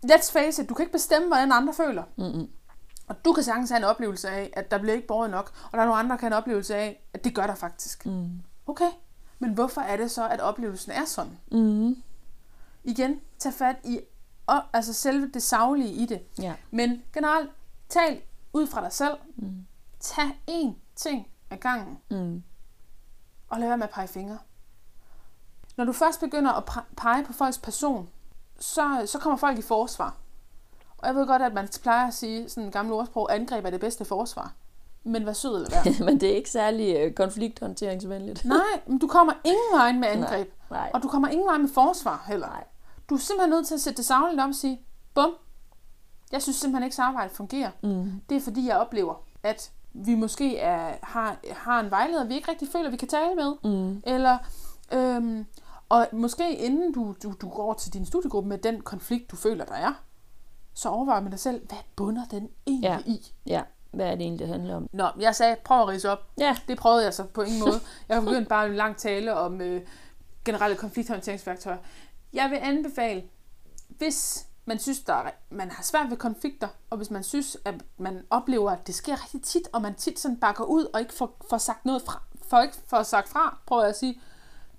let's face it, du kan ikke bestemme, hvordan andre føler. Mm-mm. Og du kan sagtens have en oplevelse af, at der bliver ikke båret nok, og der er nogle andre, der kan have en oplevelse af, at det gør der faktisk. Mm. Okay, men hvorfor er det så, at oplevelsen er sådan? Mm. Igen, tag fat i og, altså selve det savlige i det. Ja. Men generelt, tal ud fra dig selv. Mm. Tag én ting ad gangen, Mm. og lad være med at pege fingre. Når du først begynder at pege på folks person, så, så kommer folk i forsvar. Og jeg ved godt, at man plejer at sige, sådan en gammel ordsprog, angreb er det bedste forsvar. Men vær sød eller være. Men det er ikke særlig øh, konflikthåndteringsvenligt. Nej, men du kommer ingen vej med angreb. Nej. Og du kommer ingen vej med forsvar heller. Nej. Du er simpelthen nødt til at sætte det savligt op og sige, bum, jeg synes simpelthen ikke, samarbejdet fungerer. Mm. Det er fordi, jeg oplever, at vi måske er, har, har en vejleder, vi ikke rigtig føler, vi kan tale med. Mm. Eller, øhm, og måske inden du, du, du går til din studiegruppe med den konflikt, du føler, der er, så overvej med dig selv, hvad bunder den egentlig Ja. i? Ja, hvad er det egentlig, det handler om? Nå, jeg sagde, prøv at rise op. Ja, Det prøvede jeg så på ingen måde. Jeg har begyndt bare en lang tale om øh, generelle konflikthåndteringsværktøjer. Jeg vil anbefale, hvis man synes, der er, man har svært ved konflikter, og hvis man synes, at man oplever, at det sker rigtig tit, og man tit sådan bakker ud og ikke får, får sagt noget fra, får ikke får sagt fra, prøver jeg at sige,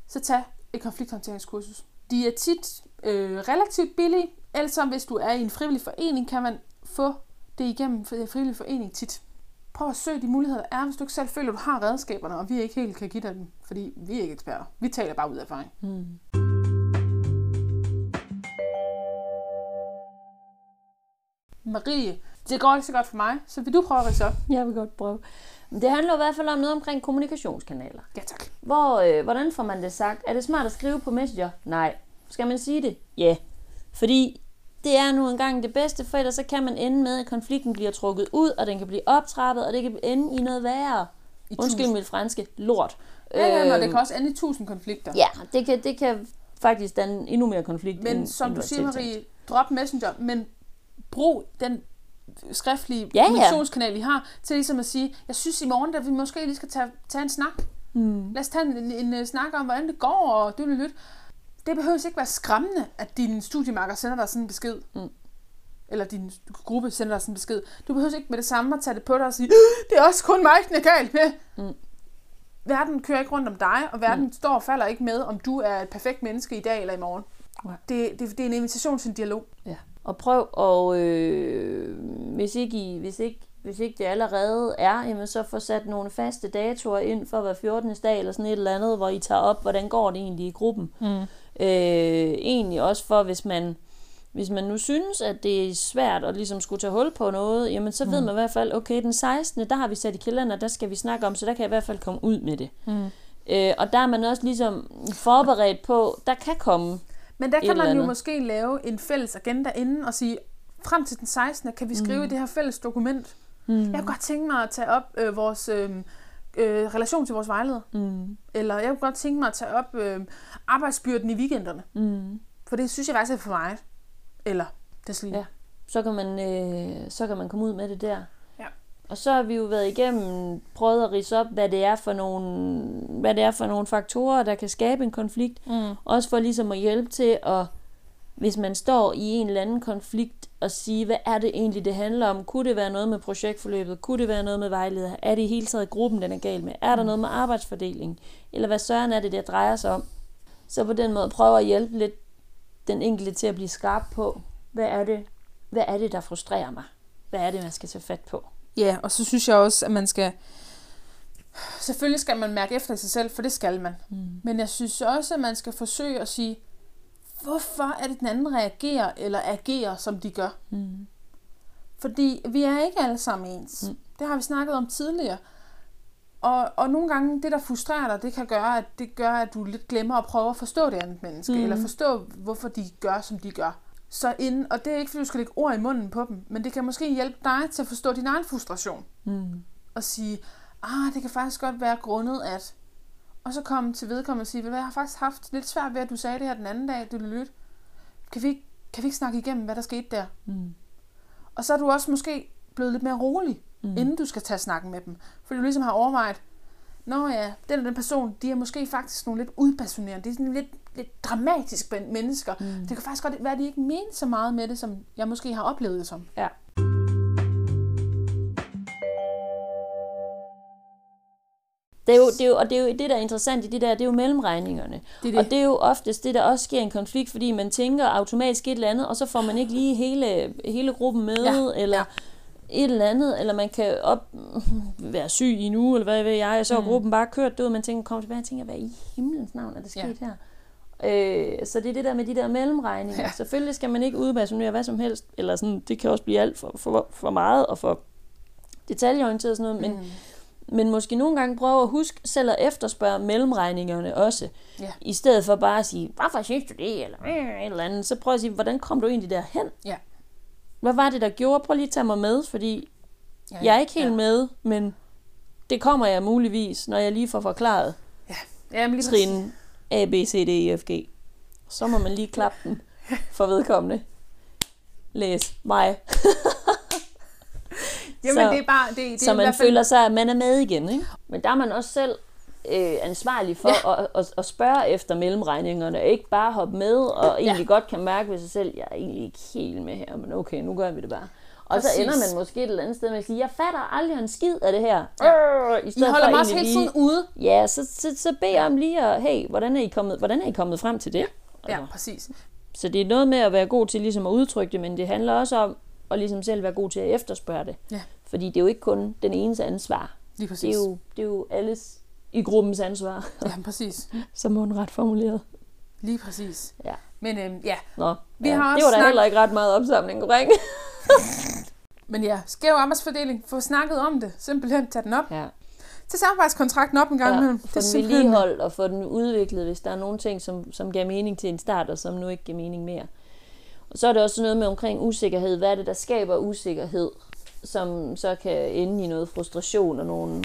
så tag et konflikthåndteringskursus. De er tit øh, relativt billige, ellers hvis du er i en frivillig forening, kan man få det igennem en frivillig forening tit. Prøv at søge de muligheder, der er, hvis du ikke selv føler, at du har redskaberne, og vi ikke helt kan give dig dem, fordi vi er ikke eksperter. Vi taler bare ud af erfaring. mm. Marie, det går ikke så godt for mig, så vil du prøve at op? jeg vil godt prøve. Det handler i hvert fald om noget omkring kommunikationskanaler. Ja, tak. Hvor, øh, hvordan får man det sagt? Er det smart at skrive på Messenger? Nej. Skal man sige det? Ja. Fordi det er nu engang det bedste, for ellers så kan man ende med, at konflikten bliver trukket ud, og den kan blive optrappet, og det kan ende i noget værre. I Undskyld tusind- mit franske, lort. Ja, ja, og det Øhm, kan også ende i tusind konflikter. Ja, det kan, det kan faktisk danne endnu mere konflikt. Men end, som end du siger. Marie, drop Messenger, men brug den skriftlige Ja, ja. kommunikationskanal, I har, til ligesom at sige, jeg synes i morgen, at vi måske lige skal tage, tage en snak. Mm. Lad os tage en, en, en, snak om, hvordan det går, og du lyt. Det behøver ikke være skræmmende, at din studiemarker sender dig sådan en besked. Mm. Eller din gruppe sender dig sådan en besked. Du behøver ikke med det samme at tage det på dig og sige, det er også kun mig, den er galt med. Mm. Verden kører ikke rundt om dig, og verden mm. står og falder ikke med, om du er et perfekt menneske i dag eller i morgen. Det, det, det er en invitation til en dialog. Ja. Og prøv at, øh, hvis, ikke I, hvis, ikke, hvis ikke det allerede er, jamen så få sat nogle faste datoer ind for hver 14. dag eller sådan et eller andet, hvor I tager op, hvordan går det egentlig i gruppen. Mm. Øh, egentlig også for, hvis man, hvis man nu synes, at det er svært at ligesom skulle tage hul på noget, jamen så ved man i hvert fald, okay, den 16. der har vi sat i kalender, der skal vi snakke om, så der kan jeg i hvert fald komme ud med det. Mm. Øh, og der er man også ligesom forberedt på, der kan komme. Men der kan man jo måske lave en fælles agenda inden og sige, frem til den 16. kan vi skrive mm. det her fælles dokument. Mm. Jeg kunne godt tænke mig at tage op øh, vores øh, øh, relation til vores vejleder. Mm. Eller jeg kunne godt tænke mig at tage op øh, arbejdsbyrden i weekenderne. Mm. For det synes jeg faktisk er for meget. Eller deslige. Ja. Så kan man, øh, så kan man komme ud med det der. Ja. Og så har vi jo været igennem, prøvet at rise op, hvad det er for nogle, hvad det er for nogle faktorer, der kan skabe en konflikt. Mm. Også for ligesom at hjælpe til at, hvis man står i en eller anden konflikt, og sige, hvad er det egentlig, det handler om? Kunne det være noget med projektforløbet? Kunne det være noget med vejleder? Er det i hele taget gruppen, den er gal med? Er der noget med arbejdsfordeling? Eller hvad søren er det, det drejer sig om? Så på den måde prøve at hjælpe lidt den enkelte til at blive skarp på, hvad er det, hvad er det der frustrerer mig? Hvad er det, man skal tage fat på? Ja, og så synes jeg også, at man skal... Selvfølgelig skal man mærke efter sig selv, for det skal man. Mm. Men jeg synes også, at man skal forsøge at sige, hvorfor er det, den anden reagerer eller agerer, som de gør? Mm. Fordi vi er ikke alle sammen ens. Mm. Det har vi snakket om tidligere. Og, og nogle gange, det der frustrerer dig, det kan gøre, at det gør, at du lidt glemmer at prøve at forstå det andet menneske, mm. eller forstå, hvorfor de gør, som de gør. Så inden, og det er ikke, fordi du skal lægge ord i munden på dem, men det kan måske hjælpe dig til at forstå din egen frustration. Mm. Og sige, ah, det kan faktisk godt være grundet at... Og så komme til vedkommende og sige, ved du hvad, jeg har faktisk haft lidt svært ved, at du sagde det her den anden dag, du lytte. Kan vi, kan vi ikke snakke igennem, hvad der skete der? Mm. Og så er du også måske blevet lidt mere rolig, Mm. inden du skal tage snakken med dem. Fordi du ligesom har overvejet, Nå ja, den og den person, de er måske faktisk nogle lidt udpassionerende. De er sådan lidt, lidt dramatisk ben- mennesker. Mm. Det kan faktisk godt være, at de ikke mener så meget med det, som jeg måske har oplevet det som. Ja. Det er jo, det er jo, og det er jo det, der er interessant i det der, det er jo mellemregningerne. Det er Og det. det er jo oftest det, der også sker en konflikt, fordi man tænker automatisk et eller andet, og så får man ikke lige hele, hele gruppen med, Ja, eller ja. et eller andet, eller man kan op, være syg i en uge, eller hvad ved jeg, og så er Mm. gruppen bare kørt ud, man tænker, kom tilbage og tænker, hvad i himlens navn er der sket her? Øh, så det er det der med de der mellemregninger. Ja. Ja. Selvfølgelig skal man ikke udbasunere hvad som helst, eller sådan, det kan også blive alt for, for, for meget og for detaljeorienteret og sådan noget, men, Mm. Men måske nogle gange prøve at huske selv at efterspørge mellemregningerne også. Ja. I stedet for bare at sige, hvorfor synes du det, eller øh, et eller andet. Så prøv at sige, hvordan kom du egentlig derhen? Ja. Hvad var det, der gjorde? Prøv lige at tage mig med, fordi Ja, jeg er ikke helt ja. med, men det kommer jeg muligvis, når jeg lige får forklaret Ja, men lige trin A, B, C, D, E, F, G. Så må man lige klappe den for vedkommende. Læs mig. Jamen, så- det er bare... Det, det så er i man hvert fald- føler sig, at man er med igen. Ikke? Men der er man også selv øh, ansvarlig for ja. at, at, at spørge efter mellemregningerne, og ikke bare hoppe med, og egentlig ja. godt kan mærke ved sig selv, jeg er egentlig ikke helt med her, men okay, nu gør vi det bare. Og Præcis. så ender man måske et eller andet sted med at sige, jeg fatter aldrig en skid af det her. Ja. Øh, I I stedet holder mig også lige- tiden ude. Ja, så, så, så bed jeg om lige at, hey, hvordan er I kommet, hvordan er I kommet frem til det? Ja, præcis. Så det er noget med at være god til ligesom at udtrykke det, men det handler også om at ligesom selv være god til at efterspørge det. Ja. Fordi det er jo ikke kun den enes ansvar. Lige præcis. Det er jo, det er jo alles i gruppens ansvar, Ja, præcis. som hun ret formuleret. Lige præcis. Ja. Men øhm, ja, Nå, Vi ja, har det var da snak- heller ikke ret meget opsamling omkring. men ja, skæv arbejdsfordeling. Få snakket om det. Simpelthen tage den op. ja, Tag samarbejdskontrakten op en gang ja. imellem. Den simpelthen- vedligeholdt og få den udviklet, hvis der er nogle ting, som, som giver mening til en start, og som nu ikke giver mening mere. Og så er det også noget med omkring usikkerhed. Hvad er det, der skaber usikkerhed, som så kan ende i noget frustration og nogle,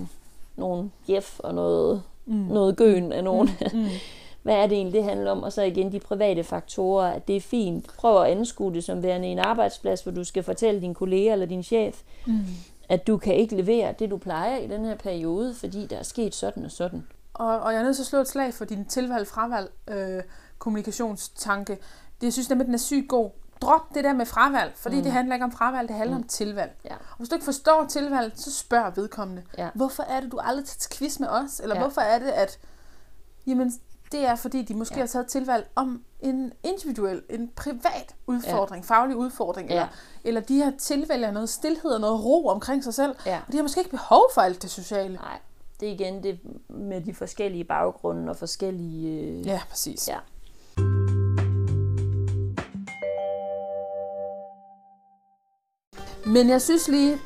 nogle jef og noget, mm. noget gøn af nogen. Mm. Mm. Hvad er det egentlig, det handler om? Og så igen de private faktorer, at det er fint. Prøv at anskue det som værende en arbejdsplads, hvor du skal fortælle din kollega eller din chef, mm. at du kan ikke levere det, du plejer i den her periode, fordi der er sket sådan og sådan. Og, og jeg er nødt til at slå et slag for din tilvalg fravalg øh, kommunikationstanke. Jeg synes nemlig, den er sygt god. Drop det der med fravalg, fordi mm. det handler ikke om fravalg, det handler mm. om tilvalg. Ja. Og hvis du ikke forstår tilvalg, så spørg vedkommende. Ja. Hvorfor er det, du aldrig tager til quiz med os? Eller ja. hvorfor er det, at... Jamen, det er, fordi de måske ja. har taget tilvalg om en individuel, en privat udfordring, ja. faglig udfordring, ja. eller, eller de har tilvælger noget stillhed og noget ro omkring sig selv, ja. og de har måske ikke behov for alt det sociale. Nej, det er igen det med de forskellige baggrunde og forskellige... Øh... Ja, præcis. Ja. Men jeg synes lige,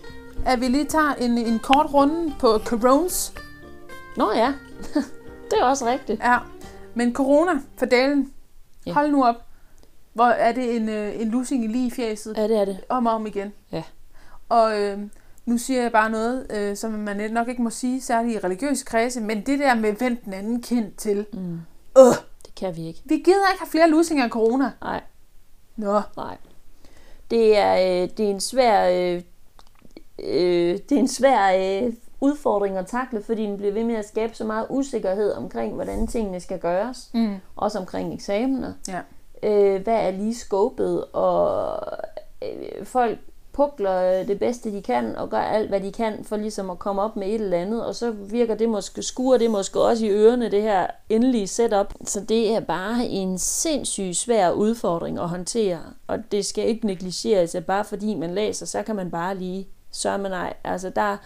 at vi lige tager en, en kort runde på coronas. Nå ja, det er også rigtigt. Ja, men corona for dalen, ja. hold nu op. Hvor er det en, øh, en lussing i lige fjæset? Ja, det er det. Om og om igen. Ja. Og øh, nu siger jeg bare noget, øh, som man nok ikke må sige, særligt i religiøse kredse, men det der med vent den anden kind til. Mm. Øh, det kan vi ikke. Vi gider ikke have flere lussinger af corona. Nej. Nå. Nej. Det er, øh, det er en svær... Øh, øh, det er en svær øh, udfordring at takle, fordi den bliver ved med at skabe så meget usikkerhed omkring, hvordan tingene skal gøres. Mm. Også omkring eksamener. Ja. Øh, hvad er lige skåbet? Og øh, folk pukler øh, det bedste, de kan, og gør alt, hvad de kan, for ligesom at komme op med et eller andet, og så virker det måske, skuer det måske også i ørerne, det her endelige setup. Så det er bare en sindssygt svær udfordring at håndtere, og det skal ikke negligeres, at bare fordi man læser, så kan man bare lige sørge man nej. Altså der,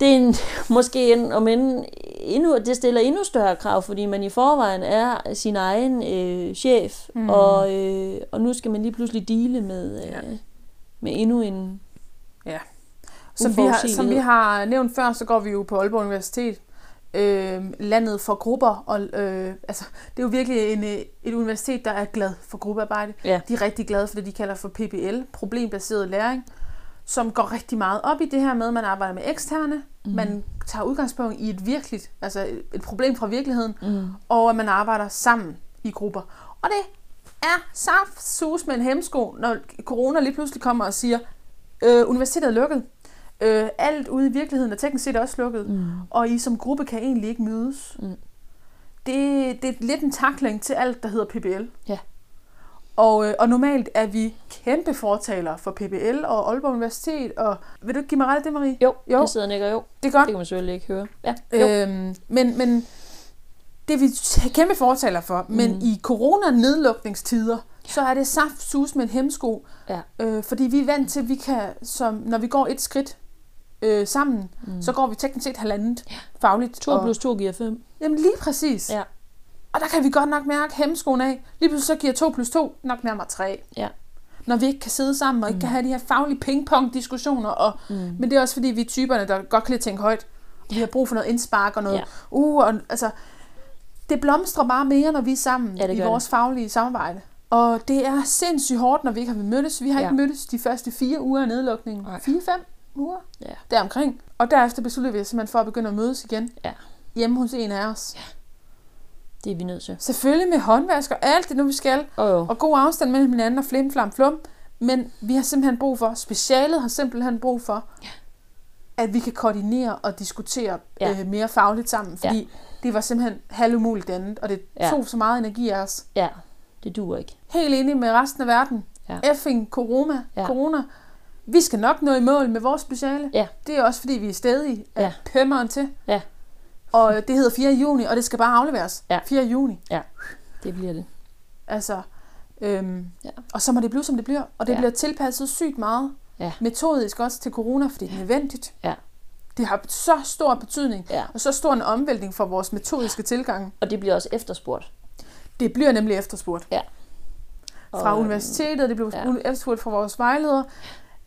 det er en, måske en, om en, endnu, det stiller endnu større krav, fordi man i forvejen er sin egen øh, chef, mm. og, øh, og nu skal man lige pludselig dele med, øh, ja. med endnu en Ja. Som vi, har, som vi har nævnt før, så går vi jo på Aalborg Universitet, øh, landet for grupper, og øh, altså, det er jo virkelig en, øh, et universitet, der er glad for gruppearbejde. Ja. De er rigtig glade for det, de kalder for PBL, problembaseret læring som går rigtig meget op i det her med, at man arbejder med eksterne, mm. man tager udgangspunkt i et virkeligt, altså et problem fra virkeligheden, mm. og at man arbejder sammen i grupper. Og det er saft sus med en hemsko, når corona lige pludselig kommer og siger, øh, universitetet er lukket. Øh, alt ude i virkeligheden er teknisk set også lukket, mm. og I som gruppe kan egentlig ikke mødes. Mm. Det, det er lidt en takling til alt, der hedder PBL. Ja. Og, øh, og normalt er vi kæmpe fortalere for PBL og Aalborg Universitet. Og vil du give mig ret det, Marie? Jo, jo. jeg sidder og nikker jo. Det er godt. Det kan man selvfølgelig ikke høre. Ja, Øhm, men, men det er vi kæmpe fortalere for. Mm. Men i corona-nedlukningstider, så er det saft sus med en hemsko. Ja. Øh, fordi vi er vant til, at vi kan, som, når vi går et skridt øh, sammen, mm. så går vi teknisk set halvandet ja. fagligt. 2 plus 2 giver 5. Jamen lige præcis. Ja. Og der kan vi godt nok mærke hemskoen af. Lige pludselig så giver 2 plus 2 nok nærmere 3. Ja. Når vi ikke kan sidde sammen og ikke mm. kan have de her faglige pingpong-diskussioner. Og, mm. Men det er også fordi, vi er typerne, der godt kan lide at tænke højt. Vi har brug for noget indspark og noget... Ja. Uh, og, altså, det blomstrer bare mere, når vi er sammen ja, i vores det. faglige samarbejde. Og det er sindssygt hårdt, når vi ikke har mødtes. Vi har ja. ikke mødtes de første fire uger af nedlukningen. Fire-fem uger ja. deromkring. Og derefter besluttede vi os simpelthen for at begynde at mødes igen. Ja. Hjemme hos en af os. Ja. Det er vi nødt til. Selvfølgelig med håndvask og alt det nu, vi skal. Oh, og god afstand mellem hinanden og flim, flam, flum. Men vi har simpelthen brug for, specialet har simpelthen brug for, ja. at vi kan koordinere og diskutere ja. øh, mere fagligt sammen. Fordi ja. det var simpelthen halvumuligt andet, og det ja. tog så meget energi af os. Ja, det duer ikke. Helt enig med resten af verden. Ja. Effing corona, ja. corona. Vi skal nok nå i mål med vores speciale. Ja. Det er også fordi, vi er stadig ja. pømmeren til. Ja. Og det hedder 4. juni, og det skal bare afleveres. Ja. 4. juni. Ja, det bliver det. Altså, øhm, ja. og så må det blive, som det bliver. Og det ja. bliver tilpasset sygt meget. Ja. Metodisk også til corona, fordi det er nødvendigt. Ja. Det har så stor betydning, ja. og så stor en omvæltning for vores metodiske tilgang. Og det bliver også efterspurgt. Det bliver nemlig efterspurgt. Ja. Og, fra universitetet, det bliver ja. efterspurgt fra vores vejledere.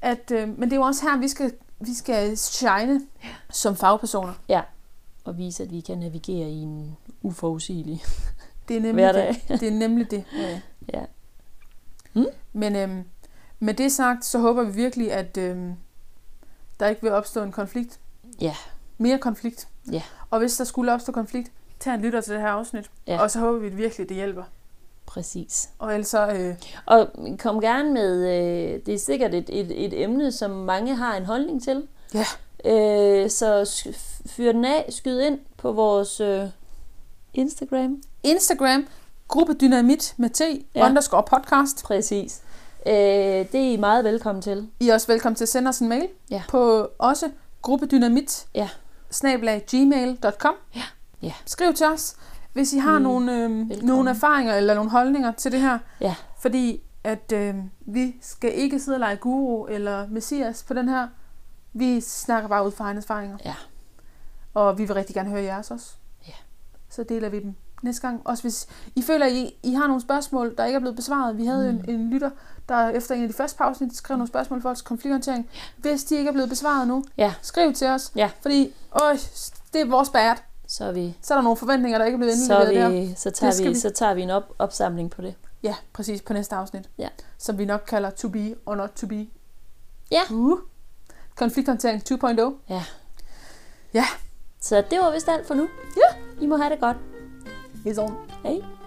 At, øh, men det er jo også her, vi skal, vi skal shine ja. som fagpersoner. Ja og vise, at vi kan navigere i en uforudsigelig det er nemlig hverdag. Det. det er nemlig det. Ja. ja. Mm. Men øhm, med det sagt, så håber vi virkelig, at øhm, der ikke vil opstå en konflikt. Ja. Mere konflikt. Ja. Og hvis der skulle opstå konflikt, tag en lytter til det her afsnit. Ja. Og så håber vi at virkelig, det hjælper. Præcis. Og ellers så... Øh, Og kom gerne med, øh, det er sikkert et, et, et emne, som mange har en holdning til. Ja. Øh, så fyr den af, skyd ind på vores øh, Instagram. Instagram, gruppe Dynamit med T, Ja. ja. underscore podcast. Præcis. Øh, det er I meget velkommen til. I er også velkommen til at sende os en mail Ja. på også gruppedynamit Ja. snablag gmail.com. Ja. Ja. Skriv til os, hvis I har Mm. nogle, øh, Velkommen. nogle erfaringer eller nogle holdninger til det her. Ja. Fordi at øh, vi skal ikke sidde og lege guru eller messias på den her. Vi snakker bare ud fra egne erfaringer. Ja. Og vi vil rigtig gerne høre jeres også. Ja. Så deler vi dem næste gang. Også hvis I føler, at I, I har nogle spørgsmål, der ikke er blevet besvaret. Vi havde mm. en, en lytter, der efter en af de første pauser skrev nogle spørgsmål for os konflikthåndtering. Hvis de ikke er blevet besvaret nu, Ja. skriv til os. Ja. Fordi, øj, det er vores bad. Så er vi, Så er der nogle forventninger, der ikke er blevet så, er indleveret der. vi, så, tager vi, vi- så tager vi en op, opsamling på det. Ja, præcis, på næste afsnit. Ja. Som vi nok kalder to be or not to be. Ja. Uh. Konflikthåndtering 2.0. Ja. Ja. Så det var vist alt for nu. Ja. I må have det godt. It's on. Hej.